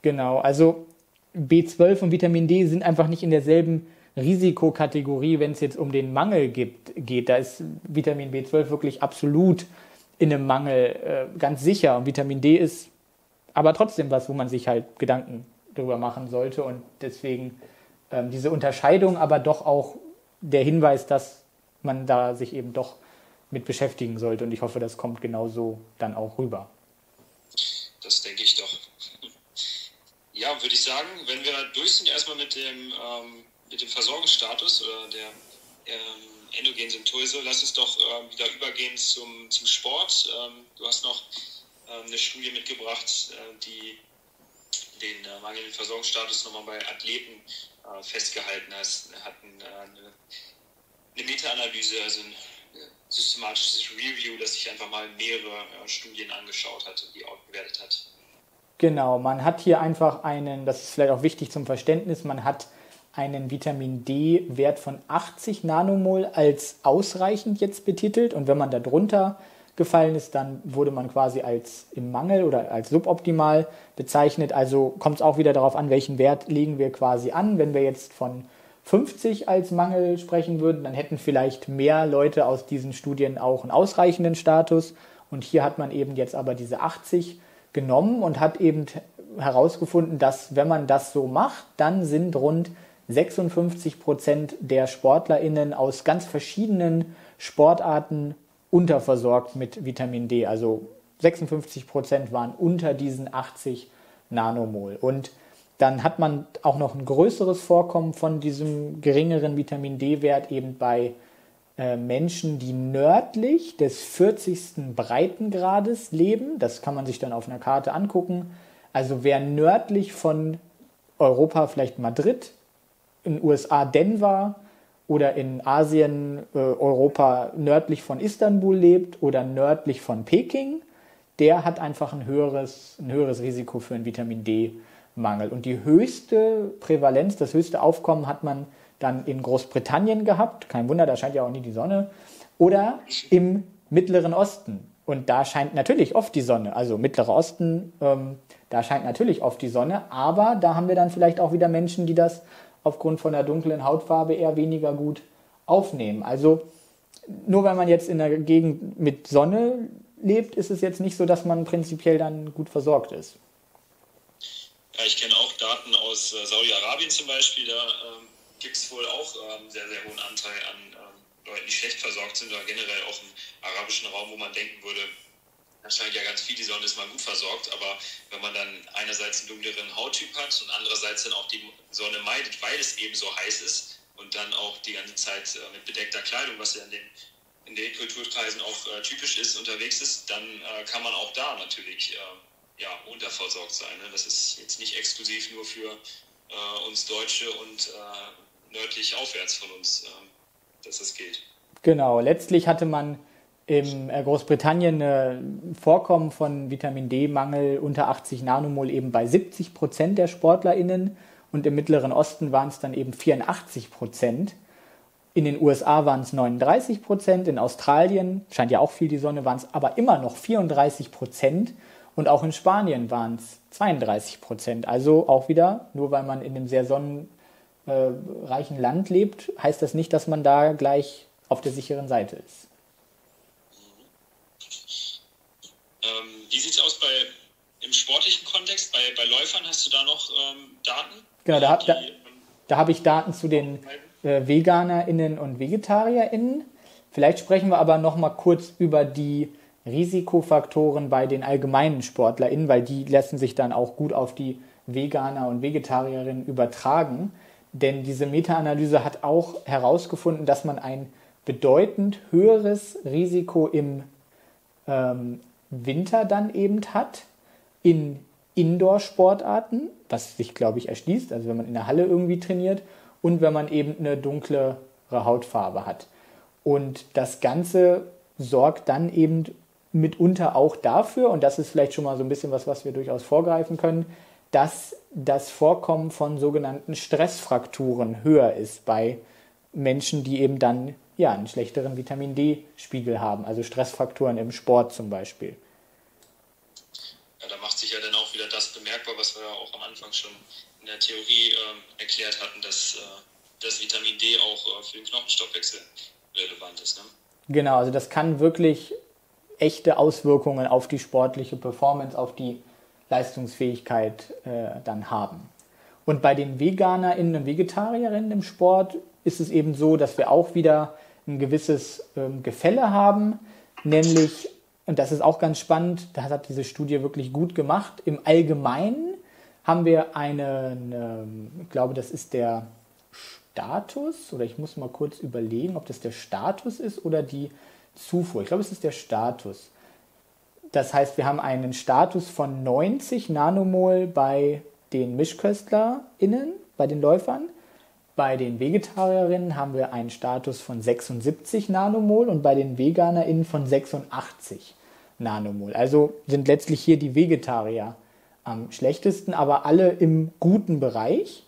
Genau, also B12 und Vitamin D sind einfach nicht in derselben Risikokategorie, wenn es jetzt um den Mangel gibt, geht. Da ist Vitamin B12 wirklich absolut in einem Mangel äh, ganz sicher. Und Vitamin D ist aber trotzdem was, wo man sich halt Gedanken drüber machen sollte. Und deswegen ähm, diese Unterscheidung, aber doch auch der Hinweis, dass man da sich eben doch mit beschäftigen sollte. Und ich hoffe, das kommt genauso dann auch rüber. Das denke ich doch. Ja, würde ich sagen, wenn wir durch sind erstmal mit dem, ähm, mit dem Versorgungsstatus oder der ähm, endogenen Symptose, lass uns doch ähm, wieder übergehen zum, zum Sport. Ähm, du hast noch ähm, eine Studie mitgebracht, äh, die den äh, mangelnden Versorgungsstatus nochmal bei Athleten äh, festgehalten hast, hatten äh, eine, eine Meta-Analyse, also ein systematisches Review, das sich einfach mal mehrere äh, Studien angeschaut hat und die auch bewertet hat. Genau, man hat hier einfach einen, das ist vielleicht auch wichtig zum Verständnis, man hat einen Vitamin D-Wert von 80 Nanomol als ausreichend jetzt betitelt und wenn man da drunter gefallen ist, dann wurde man quasi als im Mangel oder als suboptimal bezeichnet. Also kommt es auch wieder darauf an, welchen Wert legen wir quasi an. Wenn wir jetzt von 50 als Mangel sprechen würden, dann hätten vielleicht mehr Leute aus diesen Studien auch einen ausreichenden Status. Und hier hat man eben jetzt aber diese 80 genommen und hat eben herausgefunden, dass wenn man das so macht, dann sind rund 56 Prozent der SportlerInnen aus ganz verschiedenen Sportarten unterversorgt mit Vitamin D. Also 56 Prozent waren unter diesen 80 Nanomol. Und dann hat man auch noch ein größeres Vorkommen von diesem geringeren Vitamin D-Wert eben bei Menschen, die nördlich des 40. Breitengrades leben. Das kann man sich dann auf einer Karte angucken. Also wer nördlich von Europa, vielleicht Madrid, in USA Denver, oder in Asien, äh, Europa nördlich von Istanbul lebt oder nördlich von Peking, der hat einfach ein höheres, ein höheres Risiko für einen Vitamin D-Mangel. Und die höchste Prävalenz, das höchste Aufkommen hat man dann in Großbritannien gehabt. Kein Wunder, da scheint ja auch nie die Sonne. Oder im Mittleren Osten. Und da scheint natürlich oft die Sonne. Also Mittlerer Osten, ähm, da scheint natürlich oft die Sonne. Aber da haben wir dann vielleicht auch wieder Menschen, die das aufgrund von der dunklen Hautfarbe eher weniger gut aufnehmen. Also nur weil man jetzt in der Gegend mit Sonne lebt, ist es jetzt nicht so, dass man prinzipiell dann gut versorgt ist. Ja, ich kenne auch Daten aus äh, Saudi-Arabien zum Beispiel. Da ähm, gibt es wohl auch ähm, sehr, sehr hohen Anteil an ähm, Leuten, die schlecht versorgt sind oder generell auch im arabischen Raum, wo man denken würde, da scheint ja ganz viel, die Sonne ist mal gut versorgt, aber wenn man dann einerseits einen dunkleren Hauttyp hat und andererseits dann auch die Sonne meidet, weil es eben so heiß ist und dann auch die ganze Zeit äh, mit bedeckter Kleidung, was ja in den, in den Kulturkreisen auch äh, typisch ist, unterwegs ist, dann äh, kann man auch da natürlich äh, ja, unterversorgt sein. Ne? Das ist jetzt nicht exklusiv nur für äh, uns Deutsche und äh, nördlich aufwärts von uns, dass das gilt. Genau, letztlich hatte man in äh, Großbritannien ein Vorkommen von Vitamin D-Mangel unter 80 Nanomol eben bei 70 Prozent der SportlerInnen und im Mittleren Osten waren es dann eben 84 Prozent. In den USA waren es 39 Prozent, in Australien, scheint ja auch viel die Sonne, waren es aber immer noch 34 Prozent und auch in Spanien waren es 32 Prozent. Also auch wieder, nur weil man in einem sehr sonnenreichen Land lebt, heißt das nicht, dass man da gleich auf der sicheren Seite ist. Ähm, wie sieht es aus bei, im sportlichen Kontext? Bei, bei Läufern hast du da noch ähm, Daten? Genau, da, da, da habe ich Daten zu den äh, VeganerInnen und VegetarierInnen. Vielleicht sprechen wir aber noch mal kurz über die Risikofaktoren bei den allgemeinen SportlerInnen, weil die lassen sich dann auch gut auf die Veganer und Vegetarierinnen übertragen. Denn diese Meta-Analyse hat auch herausgefunden, dass man ein bedeutend höheres Risiko im ähm, Winter dann eben hat in Indoor-Sportarten, was sich, glaube ich, erschließt, also wenn man in der Halle irgendwie trainiert und wenn man eben eine dunklere Hautfarbe hat. Und das Ganze sorgt dann eben mitunter auch dafür, und das ist vielleicht schon mal so ein bisschen was, was wir durchaus vorgreifen können, dass das Vorkommen von sogenannten Stressfrakturen höher ist bei Menschen, die eben dann ja, einen schlechteren Vitamin D-Spiegel haben, also Stressfaktoren im Sport zum Beispiel. Ja, da macht sich ja dann auch wieder das bemerkbar, was wir ja auch am Anfang schon in der Theorie äh, erklärt hatten, dass äh, das Vitamin D auch äh, für den Knochenstoffwechsel relevant ist. Ne? Genau, also das kann wirklich echte Auswirkungen auf die sportliche Performance, auf die Leistungsfähigkeit äh, dann haben. Und bei den VeganerInnen und Vegetarierinnen im Sport ist es eben so, dass wir auch wieder ein gewisses ähm, Gefälle haben, nämlich, und das ist auch ganz spannend, das hat diese Studie wirklich gut gemacht, im Allgemeinen haben wir einen, ähm, ich glaube, das ist der Status, oder ich muss mal kurz überlegen, ob das der Status ist oder die Zufuhr. Ich glaube, es ist der Status. Das heißt, wir haben einen Status von 90 Nanomol bei den MischköstlerInnen, bei den Läufern bei den Vegetarierinnen haben wir einen Status von 76 Nanomol und bei den VeganerInnen von 86 Nanomol. Also sind letztlich hier die Vegetarier am schlechtesten, aber alle im guten Bereich.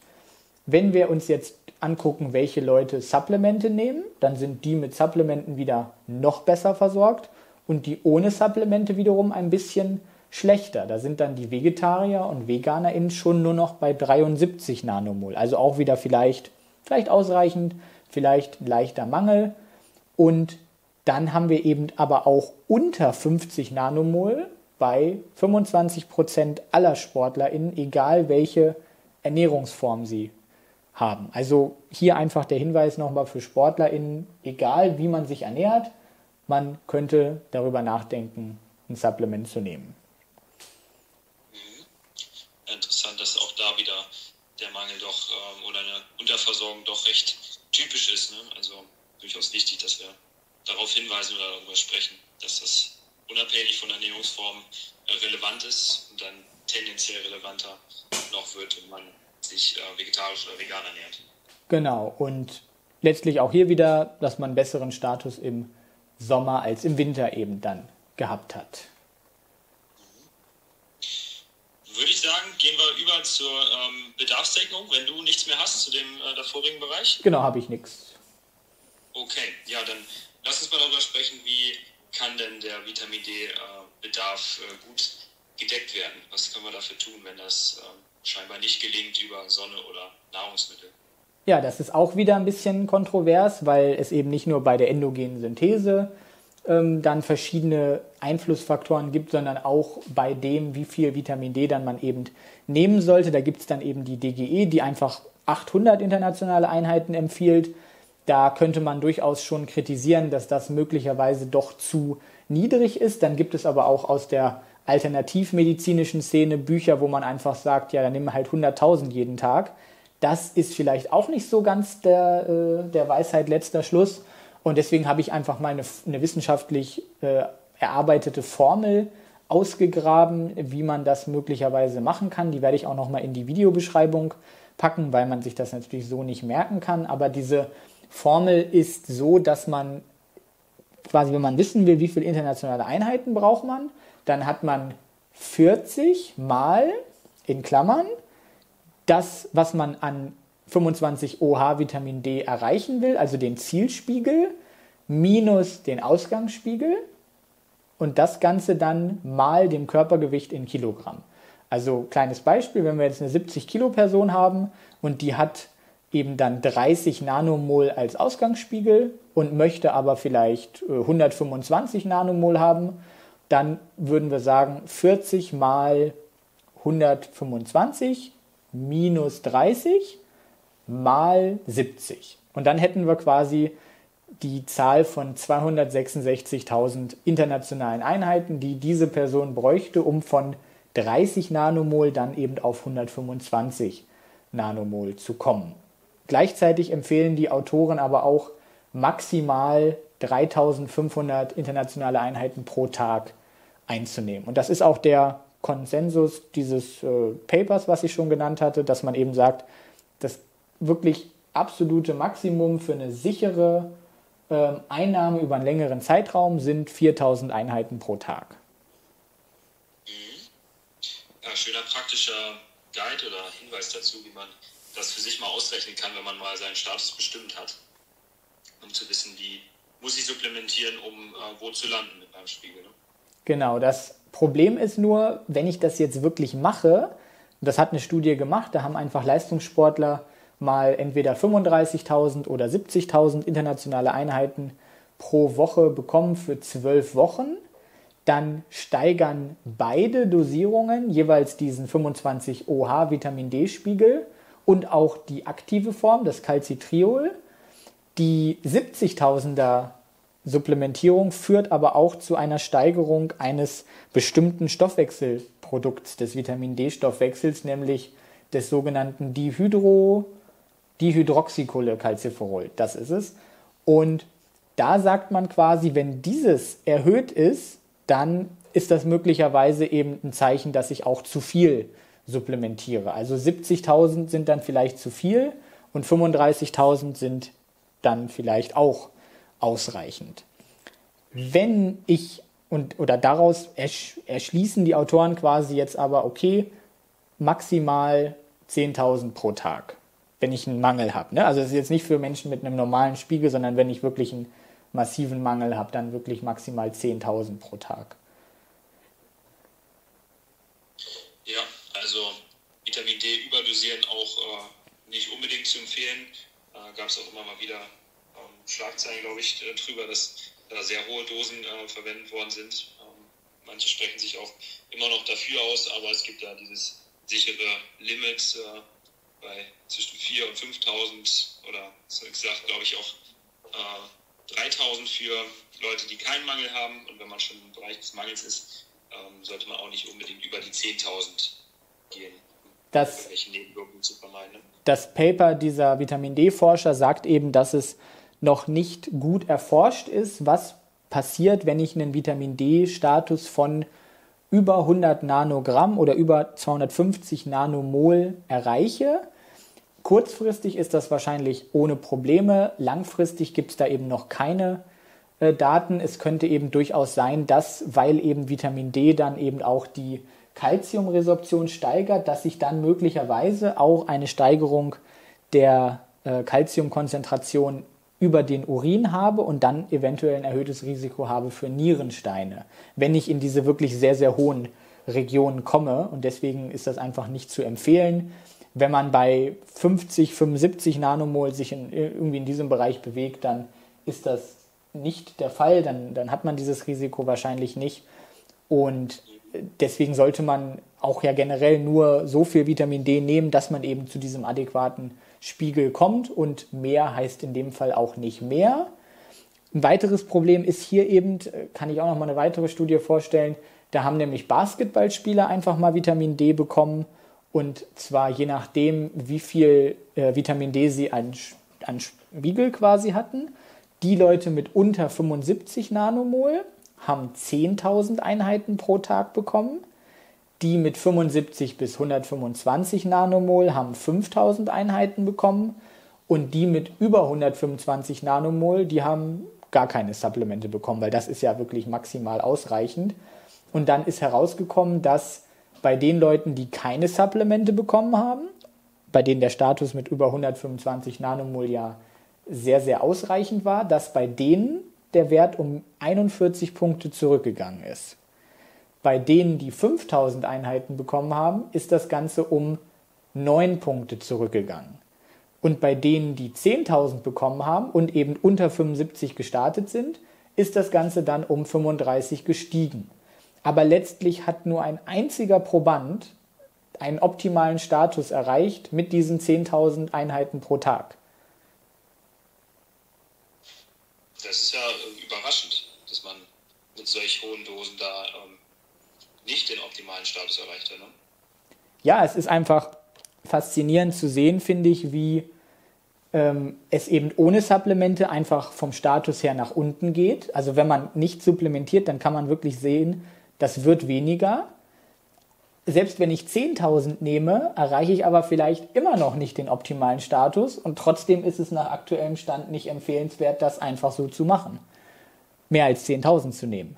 Wenn wir uns jetzt angucken, welche Leute Supplemente nehmen, dann sind die mit Supplementen wieder noch besser versorgt und die ohne Supplemente wiederum ein bisschen schlechter. Da sind dann die Vegetarier und VeganerInnen schon nur noch bei 73 Nanomol. Also auch wieder vielleicht vielleicht ausreichend, vielleicht leichter Mangel. Und dann haben wir eben aber auch unter 50 Nanomol bei 25 Prozent aller SportlerInnen, egal welche Ernährungsform sie haben. Also hier einfach der Hinweis nochmal für SportlerInnen, egal wie man sich ernährt, man könnte darüber nachdenken, ein Supplement zu nehmen. Mhm. Interessant, dass auch da wieder der Mangel doch ähm, oder eine Unterversorgung doch recht typisch ist. Ne? Also durchaus wichtig, dass wir darauf hinweisen oder darüber sprechen, dass das unabhängig von Ernährungsformen äh, relevant ist und dann tendenziell relevanter noch wird, wenn man sich äh, vegetarisch oder vegan ernährt. Genau, und letztlich auch hier wieder, dass man besseren Status im Sommer als im Winter eben dann gehabt hat würde ich sagen, gehen wir über zur ähm, Bedarfsdeckung, wenn du nichts mehr hast zu dem äh, vorigen Bereich. Genau, habe ich nichts. Okay, ja, dann lass uns mal darüber sprechen, wie kann denn der Vitamin D-Bedarf äh, äh, gut gedeckt werden? Was können wir dafür tun, wenn das äh, scheinbar nicht gelingt über Sonne oder Nahrungsmittel? Ja, das ist auch wieder ein bisschen kontrovers, weil es eben nicht nur bei der endogenen Synthese ähm, dann verschiedene Einflussfaktoren gibt, sondern auch bei dem, wie viel Vitamin D dann man eben nehmen sollte. Da gibt es dann eben die DGE, die einfach 800 internationale Einheiten empfiehlt. Da könnte man durchaus schon kritisieren, dass das möglicherweise doch zu niedrig ist. Dann gibt es aber auch aus der alternativmedizinischen Szene Bücher, wo man einfach sagt, ja, dann nimm halt 100.000 jeden Tag. Das ist vielleicht auch nicht so ganz der, äh, der Weisheit letzter Schluss. Und deswegen habe ich einfach mal eine, eine wissenschaftlich äh, erarbeitete Formel ausgegraben, wie man das möglicherweise machen kann. Die werde ich auch noch mal in die Videobeschreibung packen, weil man sich das natürlich so nicht merken kann. Aber diese Formel ist so, dass man quasi, wenn man wissen will, wie viele internationale Einheiten braucht man, dann hat man 40 mal in Klammern das, was man an 25 OH Vitamin D erreichen will, also den Zielspiegel minus den Ausgangsspiegel und das Ganze dann mal dem Körpergewicht in Kilogramm. Also kleines Beispiel, wenn wir jetzt eine 70 Kilo Person haben und die hat eben dann 30 Nanomol als Ausgangsspiegel und möchte aber vielleicht 125 äh, Nanomol haben, dann würden wir sagen 40 mal 125 minus 30 mal 70. Und dann hätten wir quasi die Zahl von 266.000 internationalen Einheiten, die diese Person bräuchte, um von 30 Nanomol dann eben auf 125 Nanomol zu kommen. Gleichzeitig empfehlen die Autoren aber auch maximal 3500 internationale Einheiten pro Tag einzunehmen. Und das ist auch der Konsensus dieses äh, Papers, was ich schon genannt hatte, dass man eben sagt, das wirklich absolute Maximum für eine sichere äh, Einnahme über einen längeren Zeitraum sind 4000 Einheiten pro Tag. Mhm. Ja, schöner praktischer Guide oder Hinweis dazu, wie man das für sich mal ausrechnen kann, wenn man mal seinen Status bestimmt hat, um zu wissen, wie muss ich supplementieren, um äh, wo zu landen mit meinem Spiegel. Ne? Genau, das Problem ist nur, wenn ich das jetzt wirklich mache, das hat eine Studie gemacht, da haben einfach Leistungssportler mal entweder 35.000 oder 70.000 internationale Einheiten pro Woche bekommen für zwölf Wochen. Dann steigern beide Dosierungen jeweils diesen 25 OH Vitamin D-Spiegel und auch die aktive Form, das Calcitriol. Die 70.000er Supplementierung führt aber auch zu einer Steigerung eines bestimmten Stoffwechselprodukts des Vitamin D-Stoffwechsels, nämlich des sogenannten Dihydro, Dihydroxycholecalciferol. Das ist es. Und da sagt man quasi, wenn dieses erhöht ist, dann ist das möglicherweise eben ein Zeichen, dass ich auch zu viel supplementiere. Also 70.000 sind dann vielleicht zu viel und 35.000 sind dann vielleicht auch ausreichend. Wenn ich und oder daraus ersch erschließen die Autoren quasi jetzt aber okay maximal 10.000 pro Tag, wenn ich einen Mangel habe. Ne? Also es ist jetzt nicht für Menschen mit einem normalen Spiegel, sondern wenn ich wirklich einen massiven Mangel habe, dann wirklich maximal 10.000 pro Tag. Ja, also Vitamin D überdosieren auch äh, nicht unbedingt zu empfehlen. Äh, Gab es auch immer mal wieder Schlagzeilen, glaube ich, äh, drüber, dass da sehr hohe Dosen äh, verwendet worden sind. Ähm, manche sprechen sich auch immer noch dafür aus, aber es gibt da dieses sichere Limit äh, bei zwischen 4.000 und 5.000 oder so gesagt, glaube ich, auch äh, 3.000 für Leute, die keinen Mangel haben. Und wenn man schon im Bereich des Mangels ist, ähm, sollte man auch nicht unbedingt über die 10.000 gehen. Das, das Paper dieser Vitamin D-Forscher sagt eben, dass es noch nicht gut erforscht ist, was passiert, wenn ich einen Vitamin D-Status von über 100 Nanogramm oder über 250 Nanomol erreiche. Kurzfristig ist das wahrscheinlich ohne Probleme. Langfristig gibt es da eben noch keine äh, Daten. Es könnte eben durchaus sein, dass, weil eben Vitamin D dann eben auch die Calciumresorption steigert, dass sich dann möglicherweise auch eine Steigerung der äh, Calciumkonzentration über den Urin habe und dann eventuell ein erhöhtes Risiko habe für Nierensteine, wenn ich in diese wirklich sehr, sehr hohen Regionen komme. Und deswegen ist das einfach nicht zu empfehlen. Wenn man bei 50, 75 Nanomol sich in, irgendwie in diesem Bereich bewegt, dann ist das nicht der Fall. Dann, dann hat man dieses Risiko wahrscheinlich nicht. Und deswegen sollte man auch ja generell nur so viel Vitamin D nehmen, dass man eben zu diesem adäquaten Spiegel kommt und mehr heißt in dem Fall auch nicht mehr. Ein weiteres Problem ist hier eben, kann ich auch noch mal eine weitere Studie vorstellen, da haben nämlich Basketballspieler einfach mal Vitamin D bekommen und zwar je nachdem, wie viel äh, Vitamin D sie an, an Spiegel quasi hatten. Die Leute mit unter 75 Nanomol haben 10.000 Einheiten pro Tag bekommen. Die mit 75 bis 125 Nanomol haben 5000 Einheiten bekommen und die mit über 125 Nanomol, die haben gar keine Supplemente bekommen, weil das ist ja wirklich maximal ausreichend. Und dann ist herausgekommen, dass bei den Leuten, die keine Supplemente bekommen haben, bei denen der Status mit über 125 Nanomol ja sehr, sehr ausreichend war, dass bei denen der Wert um 41 Punkte zurückgegangen ist. Bei denen, die 5000 Einheiten bekommen haben, ist das Ganze um 9 Punkte zurückgegangen. Und bei denen, die 10.000 bekommen haben und eben unter 75 gestartet sind, ist das Ganze dann um 35 gestiegen. Aber letztlich hat nur ein einziger Proband einen optimalen Status erreicht mit diesen 10.000 Einheiten pro Tag. Das ist ja äh, überraschend, dass man mit solch hohen Dosen da ähm, nicht den optimalen Status erreicht hat. Ne? Ja, es ist einfach faszinierend zu sehen, finde ich, wie ähm, es eben ohne Supplemente einfach vom Status her nach unten geht. Also wenn man nicht supplementiert, dann kann man wirklich sehen, das wird weniger. Selbst wenn ich 10.000 nehme, erreiche ich aber vielleicht immer noch nicht den optimalen Status und trotzdem ist es nach aktuellem Stand nicht empfehlenswert, das einfach so zu machen. Mehr als 10.000 zu nehmen.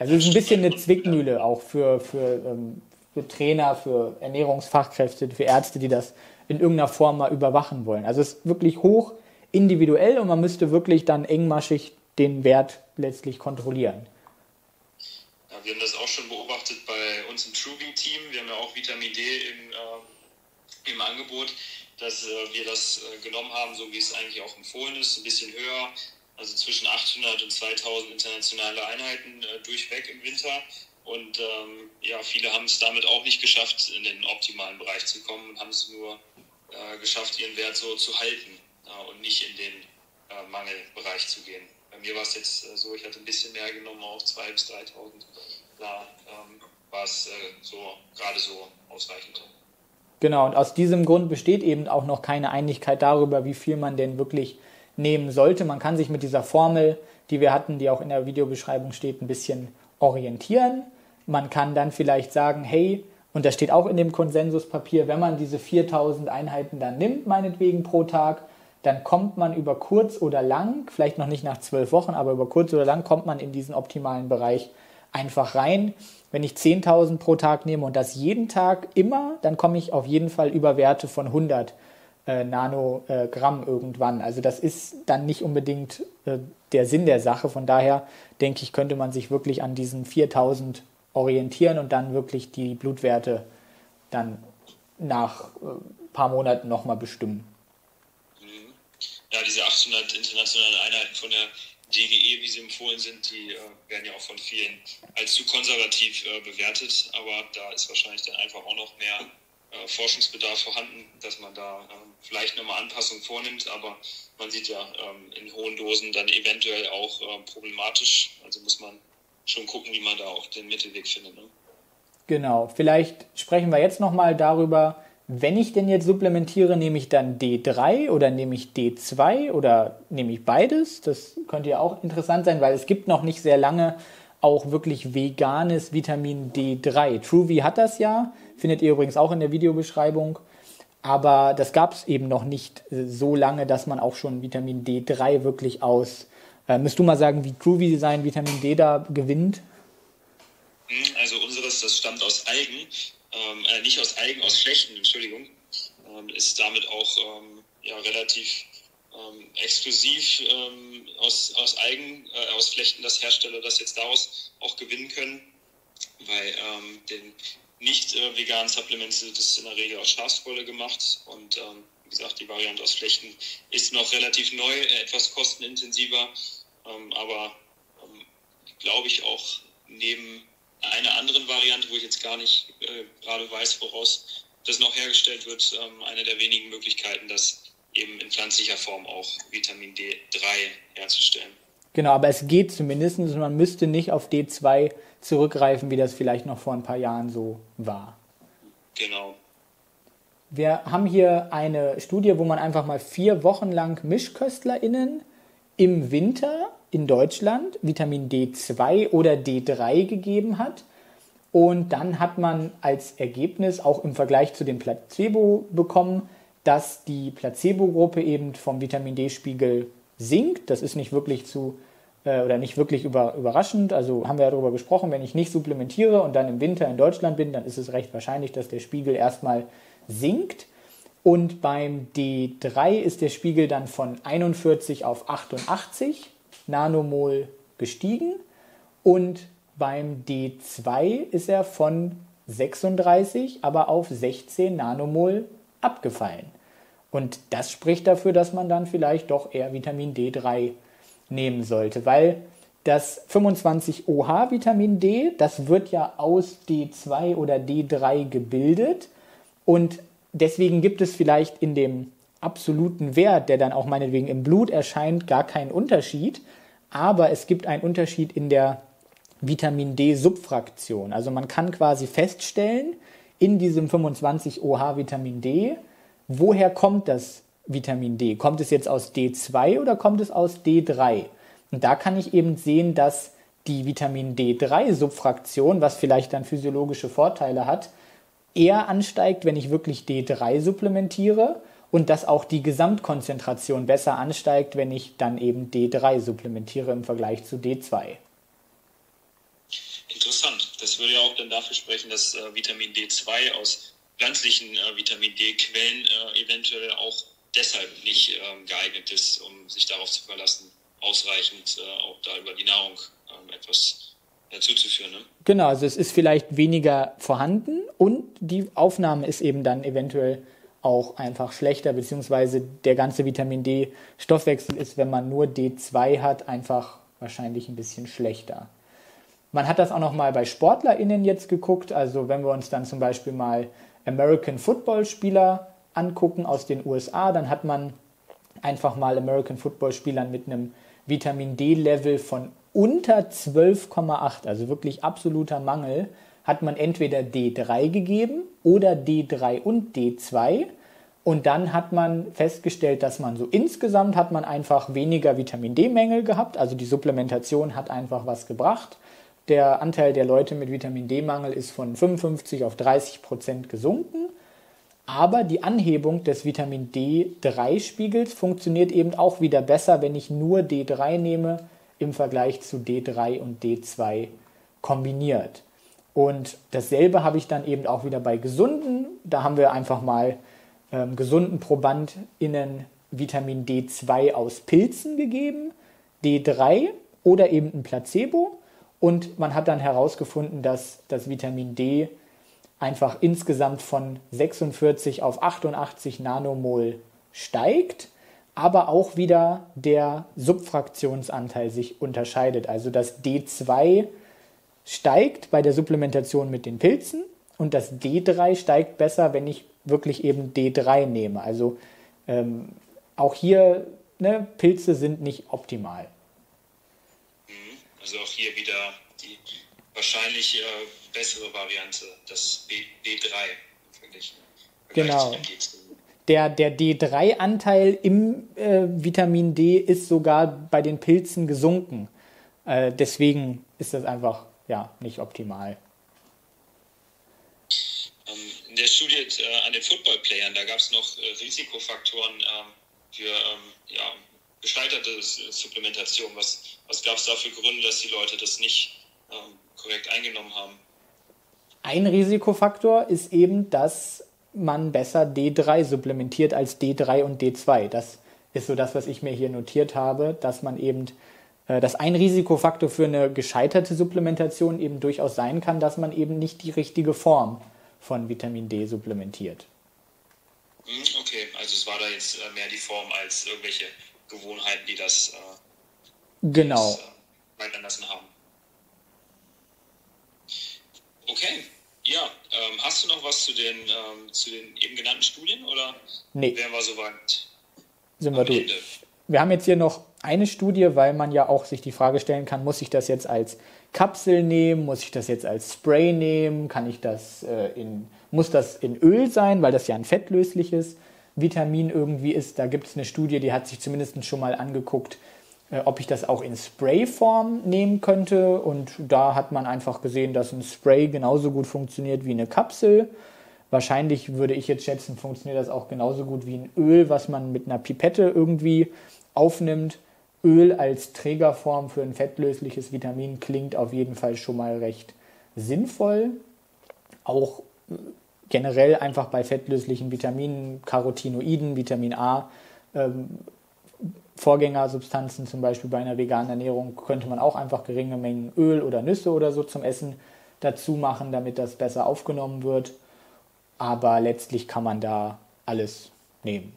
Also es ist ein bisschen eine Zwickmühle auch für, für, ähm, für Trainer, für Ernährungsfachkräfte, für Ärzte, die das in irgendeiner Form mal überwachen wollen. Also es ist wirklich hoch individuell und man müsste wirklich dann engmaschig den Wert letztlich kontrollieren. Ja, wir haben das auch schon beobachtet bei uns im TrueV-Team. Wir haben ja auch Vitamin D im, äh, im Angebot, dass äh, wir das äh, genommen haben, so wie es eigentlich auch empfohlen ist, ein bisschen höher, also zwischen 800 und 2000 internationale Einheiten äh, durchweg im Winter. Und ähm, ja, viele haben es damit auch nicht geschafft, in den optimalen Bereich zu kommen und haben es nur äh, geschafft, ihren Wert so zu halten äh, und nicht in den äh, Mangelbereich zu gehen. Bei mir war es jetzt äh, so, ich hatte ein bisschen mehr genommen, auch 2.000 bis 3.000. Da ähm, war es äh, so gerade so ausreichend. Genau, und aus diesem Grund besteht eben auch noch keine Einigkeit darüber, wie viel man denn wirklich nehmen sollte. Man kann sich mit dieser Formel, die wir hatten, die auch in der Videobeschreibung steht, ein bisschen orientieren. Man kann dann vielleicht sagen, hey, und das steht auch in dem Konsensuspapier, wenn man diese 4000 Einheiten dann nimmt, meinetwegen pro Tag, dann kommt man über kurz oder lang, vielleicht noch nicht nach zwölf Wochen, aber über kurz oder lang kommt man in diesen optimalen Bereich einfach rein. Wenn ich 10.000 pro Tag nehme und das jeden Tag immer, dann komme ich auf jeden Fall über Werte von 100 äh, Nanogramm irgendwann. Also das ist dann nicht unbedingt äh, der Sinn der Sache. Von daher denke ich, könnte man sich wirklich an diesen 4000 orientieren und dann wirklich die Blutwerte dann nach ein äh, paar Monaten nochmal bestimmen. Mhm. Ja, diese 800 internationalen Einheiten von der DGE, wie sie empfohlen sind, die äh, werden ja auch von vielen als zu konservativ äh, bewertet. Aber da ist wahrscheinlich dann einfach auch noch mehr äh, Forschungsbedarf vorhanden, dass man da ähm, vielleicht nochmal Anpassungen vornimmt. Aber man sieht ja ähm, in hohen Dosen dann eventuell auch äh, problematisch. Also muss man schon gucken, wie man da auch den Mittelweg findet. Ne? Genau, vielleicht sprechen wir jetzt nochmal darüber, wenn ich denn jetzt supplementiere, nehme ich dann D3 oder nehme ich D2 oder nehme ich beides? Das könnte ja auch interessant sein, weil es gibt noch nicht sehr lange auch wirklich veganes Vitamin D3. TrueV hat das ja, findet ihr übrigens auch in der Videobeschreibung. Aber das gab es eben noch nicht so lange, dass man auch schon Vitamin D3 wirklich aus äh, müsst du mal sagen, wie Groovy sein Vitamin D da gewinnt? Hm, also unseres, das stammt aus Algen, ähm, äh, nicht aus Algen, aus Flechten, Entschuldigung, ähm, ist damit auch ähm, ja, relativ ähm, exklusiv ähm, aus, aus Algen, äh, aus Flechten, dass Hersteller das jetzt daraus auch gewinnen können, weil ähm, den nicht äh, veganen Supplements wird es in der Regel aus Schafswolle gemacht und wie gesagt, die Variante aus Flechten ist noch relativ neu, etwas kostenintensiver ähm, aber ähm, glaube ich auch neben einer anderen Variante, wo ich jetzt gar nicht äh, gerade weiß, woraus das noch hergestellt wird, ähm, eine der wenigen Möglichkeiten, das eben in pflanzlicher Form auch Vitamin D3 herzustellen. Genau, aber es geht zumindest man müsste nicht auf D2 zurückgreifen, wie das vielleicht noch vor ein paar Jahren so war. Genau. Wir haben hier eine Studie, wo man einfach mal vier Wochen lang MischköstlerInnen im Winter in Deutschland Vitamin D2 oder D3 gegeben hat. Und dann hat man als Ergebnis auch im Vergleich zu dem Placebo bekommen, dass die Placebo-Gruppe eben vom Vitamin D-Spiegel sinkt. Das ist nicht wirklich zu äh, oder nicht wirklich über, überraschend. Also haben wir ja darüber gesprochen, wenn ich nicht supplementiere und dann im Winter in Deutschland bin, dann ist es recht wahrscheinlich, dass der Spiegel erstmal sinkt. Und beim D3 ist der Spiegel dann von 41 auf 88 Nanomol gestiegen und beim D2 ist er von 36 aber auf 16 Nanomol abgefallen. Und das spricht dafür, dass man dann vielleicht doch eher Vitamin D3 nehmen sollte, weil das 25OH Vitamin D, das wird ja aus D2 oder D3 gebildet und deswegen gibt es vielleicht in dem absoluten Wert, der dann auch meinetwegen im Blut erscheint, gar keinen Unterschied, aber es gibt einen Unterschied in der Vitamin D-Subfraktion. Also man kann quasi feststellen, in diesem 25OH Vitamin D, woher kommt das Vitamin D? Kommt es jetzt aus D2 oder kommt es aus D3? Und da kann ich eben sehen, dass die Vitamin D3-Subfraktion, was vielleicht dann physiologische Vorteile hat, eher ansteigt, wenn ich wirklich D3 supplementiere und dass auch die Gesamtkonzentration besser ansteigt, wenn ich dann eben D3 supplementiere im Vergleich zu D2. Interessant. Das würde ja auch dann dafür sprechen, dass äh, Vitamin D2 aus pflanzlichen äh, Vitamin D-Quellen äh, eventuell auch deshalb nicht ähm, geeignet ist, um sich darauf zu verlassen, ausreichend äh, auch da über die Nahrung ähm, etwas zuzuführen. Ne? Genau, also es ist vielleicht weniger vorhanden und die Aufnahme ist eben dann eventuell auch einfach schlechter, beziehungsweise der ganze Vitamin D-Stoffwechsel ist, wenn man nur D2 hat, einfach wahrscheinlich ein bisschen schlechter. Man hat das auch noch mal bei SportlerInnen jetzt geguckt. Also wenn wir uns dann zum Beispiel mal American Football Spieler angucken aus den USA, dann hat man einfach mal American Football Spielern mit einem Vitamin D Level von unter 12,8, also wirklich absoluter Mangel, hat man entweder D3 gegeben oder D3 und D2 und dann hat man festgestellt, dass man so insgesamt hat man einfach weniger Vitamin D-Mängel gehabt, also die Supplementation hat einfach was gebracht. Der Anteil der Leute mit Vitamin D-Mangel ist von 55 auf 30 Prozent gesunken. Aber die Anhebung des Vitamin D3-Spiegels funktioniert eben auch wieder besser, wenn ich nur D3 nehme im Vergleich zu D3 und D2 kombiniert. Und dasselbe habe ich dann eben auch wieder bei gesunden. Da haben wir einfach mal ähm, gesunden ProbandInnen Vitamin D2 aus Pilzen gegeben, D3 oder eben ein Placebo. Und man hat dann herausgefunden, dass das Vitamin D einfach insgesamt von 46 auf 88 Nanomol steigt, aber auch wieder der Subfraktionsanteil sich unterscheidet. Also das D2 steigt bei der Supplementation mit den Pilzen und das D3 steigt besser, wenn ich wirklich eben D3 nehme. Also ähm, auch hier, ne, Pilze sind nicht optimal. Also auch hier wieder die wahrscheinlich äh, bessere Variante, das B, D3, finde ich. Genau. Der, der D3-Anteil im äh, Vitamin D ist sogar bei den Pilzen gesunken. Äh, deswegen ist das einfach ja, nicht optimal. Ähm, in der Studie äh, an den Footballplayern, da gab es noch äh, Risikofaktoren ähm, für ähm, ja, gescheiterte Supplementation. Was, was gab es da für Gründe, dass die Leute das nicht ähm, korrekt eingenommen haben? Ein Risikofaktor ist eben, dass man besser D3 supplementiert als D3 und D2. Das ist so das, was ich mir hier notiert habe, dass man eben, äh, dass ein Risikofaktor für eine gescheiterte Supplementation eben durchaus sein kann, dass man eben nicht die richtige Form von Vitamin D supplementiert. Hm, okay, also es war da jetzt äh, mehr die Form als irgendwelche Gewohnheiten, die das, äh, genau. das äh, haben. Okay, ja. Ähm, hast du noch was zu den, ähm, zu den eben genannten Studien oder nee. wären wir soweit? Sind wir durch. Ende? Wir haben jetzt hier noch eine Studie, weil man ja auch sich die Frage stellen kann, muss ich das jetzt als Kapsel nehmen, muss ich das jetzt als Spray nehmen, kann ich das äh, in, muss das in Öl sein, weil das ja ein fettlösliches Vitamin irgendwie ist. Da gibt es eine Studie, die hat sich zumindest schon mal angeguckt, äh, ob ich das auch in Sprayform nehmen könnte. Und da hat man einfach gesehen, dass ein Spray genauso gut funktioniert wie eine Kapsel. Wahrscheinlich würde ich jetzt schätzen, funktioniert das auch genauso gut wie ein Öl, was man mit einer Pipette irgendwie aufnimmt. Öl als Trägerform für ein fettlösliches Vitamin klingt auf jeden Fall schon mal recht sinnvoll. Auch generell einfach bei fettlöslichen Vitaminen, Carotinoiden, Vitamin A, ähm, Vorgängersubstanzen, zum Beispiel bei einer veganen Ernährung, könnte man auch einfach geringe Mengen Öl oder Nüsse oder so zum Essen dazu machen, damit das besser aufgenommen wird. Aber letztlich kann man da alles nehmen.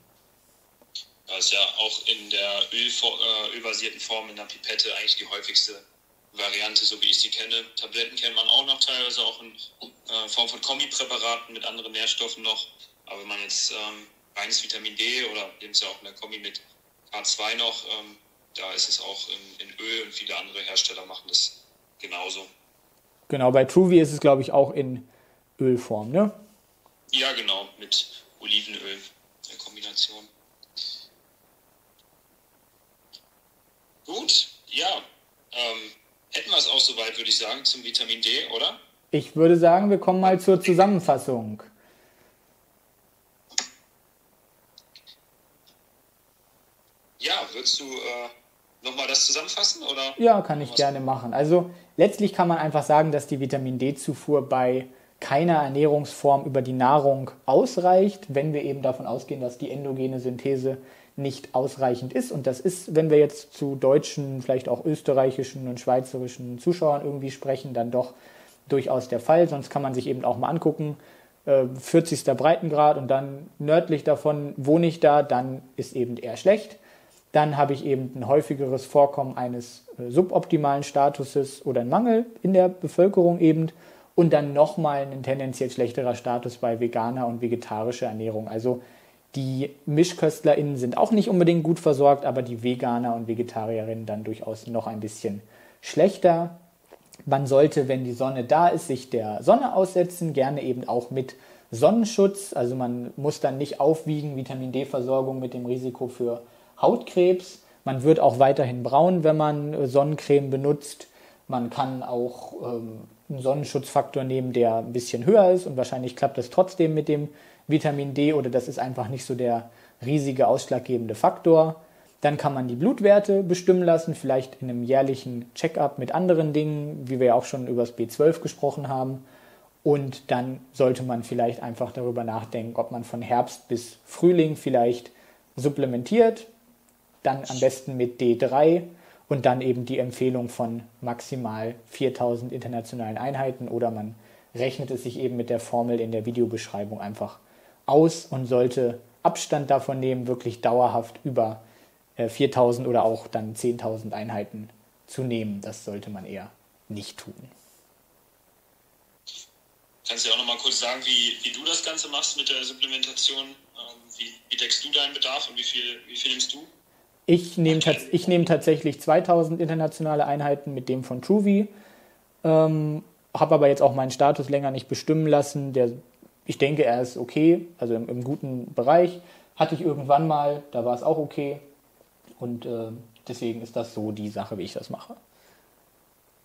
Das ist ja auch in der äh, ölbasierten Form in der Pipette eigentlich die häufigste Variante, so wie ich sie kenne. Tabletten kennt man auch noch teilweise, auch in äh, Form von Kombipräparaten mit anderen Nährstoffen noch. Aber wenn man jetzt ähm, reines Vitamin D oder eben es ja auch in der Kombi mit K2 noch, ähm, da ist es auch in, in, Öl und viele andere Hersteller machen das genauso. Genau, bei Truvy ist es, glaube ich, auch in Ölform, ne? Ja, genau, mit Olivenöl, der Kombination. Gut, ja. Ähm, hätten wir es auch soweit, würde ich sagen, zum Vitamin D, oder? Ich würde sagen, wir kommen mal zur Zusammenfassung. Ja, würdest du äh, nochmal das zusammenfassen? Oder ja, kann ich gerne machen. Also letztlich kann man einfach sagen, dass die Vitamin D-Zufuhr bei keiner Ernährungsform über die Nahrung ausreicht, wenn wir eben davon ausgehen, dass die endogene Synthese nicht ausreichend ist. Und das ist, wenn wir jetzt zu deutschen, vielleicht auch österreichischen und schweizerischen Zuschauern irgendwie sprechen, dann doch durchaus der Fall. Sonst kann man sich eben auch mal angucken, 40. Äh, Breitengrad und dann nördlich davon wohne ich da, dann ist eben eher schlecht. Dann habe ich eben ein häufigeres Vorkommen eines äh, suboptimalen Statuses oder ein Mangel in der Bevölkerung eben und dann nochmal ein tendenziell schlechterer Status bei veganer und vegetarischer Ernährung. Also die MischköstlerInnen sind auch nicht unbedingt gut versorgt, aber die Veganer und Vegetarierinnen dann durchaus noch ein bisschen schlechter. Man sollte, wenn die Sonne da ist, sich der Sonne aussetzen, gerne eben auch mit Sonnenschutz. Also man muss dann nicht aufwiegen, Vitamin D-Versorgung mit dem Risiko für Hautkrebs. Man wird auch weiterhin braun, wenn man Sonnencreme benutzt. Man kann auch ähm, einen Sonnenschutzfaktor nehmen, der ein bisschen höher ist und wahrscheinlich klappt das trotzdem mit dem Vitamin D oder das ist einfach nicht so der riesige ausschlaggebende Faktor. Dann kann man die Blutwerte bestimmen lassen, vielleicht in einem jährlichen Check-up mit anderen Dingen, wie wir ja auch schon über das B12 gesprochen haben. Und dann sollte man vielleicht einfach darüber nachdenken, ob man von Herbst bis Frühling vielleicht supplementiert, dann am besten mit D3 und dann eben die Empfehlung von maximal 4000 internationalen Einheiten oder man rechnet es sich eben mit der Formel in der Videobeschreibung einfach aus und sollte Abstand davon nehmen, wirklich dauerhaft über 4000 äh, oder auch dann 10.000 Einheiten zu nehmen. Das sollte man eher nicht tun. Kannst du ja auch noch mal kurz sagen, wie, wie du das Ganze machst mit der Supplementation? Ähm, wie, wie deckst du deinen Bedarf und wie viel, wie viel nimmst du? Ich nehme, ich nehme tatsächlich 2000 internationale Einheiten mit dem von Truvy. Ähm, habe aber jetzt auch meinen Status länger nicht bestimmen lassen. Der, ich denke, er ist okay, also im, im guten Bereich. Hatte ich irgendwann mal, da war es auch okay. Und äh, deswegen ist das so die Sache, wie ich das mache.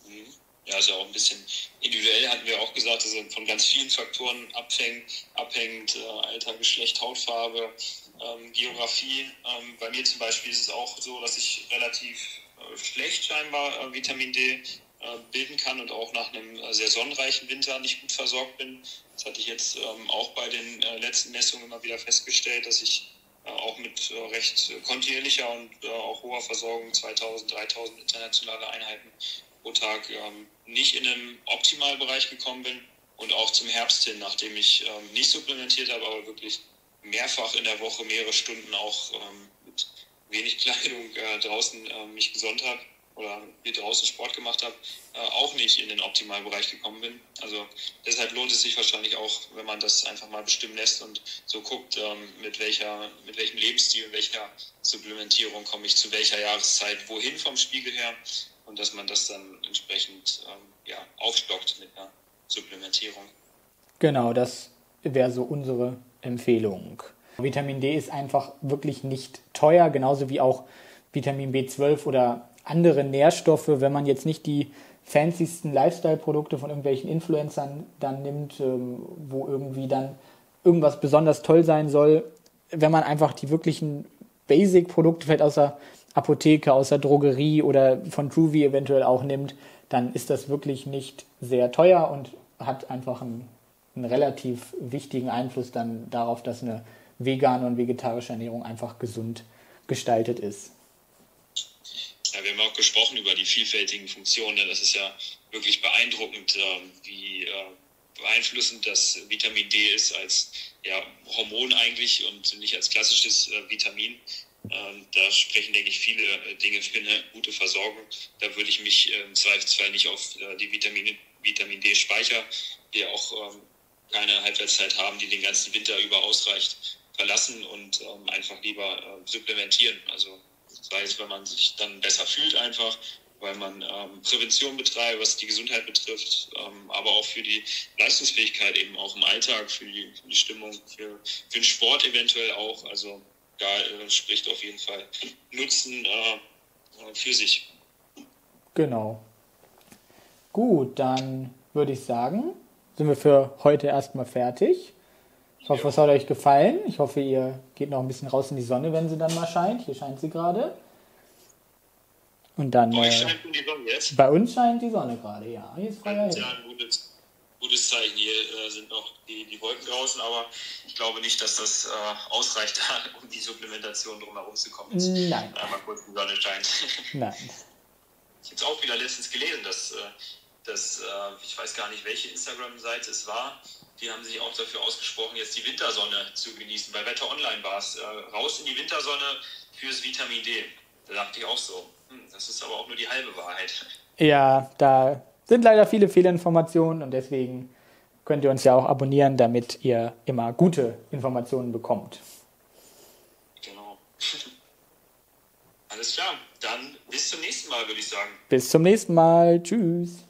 Mhm. Ja, ist ja auch ein bisschen individuell, hatten wir auch gesagt, es von ganz vielen Faktoren abhängt, abhängt äh, Alter, Geschlecht, Hautfarbe, ähm, Geografie. Ähm, bei mir zum Beispiel ist es auch so, dass ich relativ äh, schlecht scheinbar äh, Vitamin D bilden kann und auch nach einem äh, sehr sonnenreichen Winter nicht gut versorgt bin. Das hatte ich jetzt ähm, auch bei den äh, letzten Messungen immer wieder festgestellt, dass ich äh, auch mit recht kontinuierlicher und auch hoher Versorgung 2000, 3000 internationale Einheiten pro Tag ähm, nicht in den Optimalbereich gekommen bin und auch zum Herbst hin, nachdem ich ähm, nicht supplementiert habe, aber wirklich mehrfach in der Woche mehrere Stunden auch mit wenig Kleidung äh, draußen äh, mich gesonnt habe oder hier draußen Sport gemacht habe, äh, auch nicht in den optimalen Bereich gekommen bin. Also deshalb lohnt es sich wahrscheinlich auch, wenn man das einfach mal bestimmen lässt und so guckt, ähm, mit welcher, mit welchem Lebensstil, mit welcher Supplementierung komme ich zu welcher Jahreszeit wohin vom Spiegel her und dass man das dann entsprechend ähm, ja, aufstockt mit einer Supplementierung. Genau, das wäre so unsere Empfehlung. Vitamin D ist einfach wirklich nicht teuer, genauso wie auch Vitamin B12 oder andere Nährstoffe, wenn man jetzt nicht die fancysten Lifestyle-Produkte von irgendwelchen Influencern dann nimmt, ähm, wo irgendwie dann irgendwas besonders toll sein soll. Wenn man einfach die wirklichen Basic-Produkte, vielleicht außer Apotheke, aus der Drogerie oder von Truvy eventuell auch nimmt, dann ist das wirklich nicht sehr teuer und hat einfach einen, einen relativ wichtigen Einfluss dann darauf, dass eine vegane und vegetarische Ernährung einfach gesund gestaltet ist. Wir haben auch gesprochen über die vielfältigen Funktionen. Ne? Das ist ja wirklich beeindruckend, ähm, wie äh, beeinflussend das Vitamin D ist als ja, Hormon eigentlich und nicht als klassisches äh, Vitamin. Ähm, da sprechen, denke ich, viele äh, Dinge für eine gute Versorgung. Da würde ich mich im Zweifelsfall nicht auf die Vitamin, Vitamin D-Speicher, die auch ähm, keine Halbwertszeit haben, die den ganzen Winter über ausreicht, verlassen und einfach lieber supplementieren. Also sei es, wenn man sich dann besser fühlt einfach, weil man ähm, Prävention betreibt, was die Gesundheit betrifft, ähm, aber auch für die Leistungsfähigkeit eben auch im Alltag, für die, für die Stimmung, für, für den Sport eventuell auch. Also da äh, spricht auf jeden Fall Nutzen äh, für sich. Genau. Gut, dann würde ich sagen, sind wir für heute erstmal fertig. Ich hoffe, es hat euch gefallen. Ich hoffe, ihr geht noch ein bisschen raus in die Sonne, wenn sie dann mal scheint. Hier scheint sie gerade. Und dann. Bei, äh, bei uns scheint die Sonne gerade, ja. Hier ist freier Ja, ein gutes, gutes Zeichen. Hier äh, sind noch die, die Wolken draußen, aber ich glaube nicht, dass das äh, ausreicht, um die Supplementation drumherum zu kommen. Nein. Einmal kurz die Sonne scheint. Nein. Ich habe es auch wieder letztens gelesen, dass, äh, dass äh, ich weiß gar nicht, welche Instagram-Seite es war, die haben sich auch dafür ausgesprochen, jetzt die Wintersonne zu genießen. Bei Wetter Online war es. Äh, raus in die Wintersonne fürs Vitamin D. Da dachte ich auch so, hm, das ist aber auch nur die halbe Wahrheit. Ja, da sind leider viele Fehlinformationen und deswegen könnt ihr uns ja auch abonnieren, damit ihr immer gute Informationen bekommt. Genau. Alles klar, dann bis zum nächsten Mal, würde ich sagen. Bis zum nächsten Mal. Tschüss.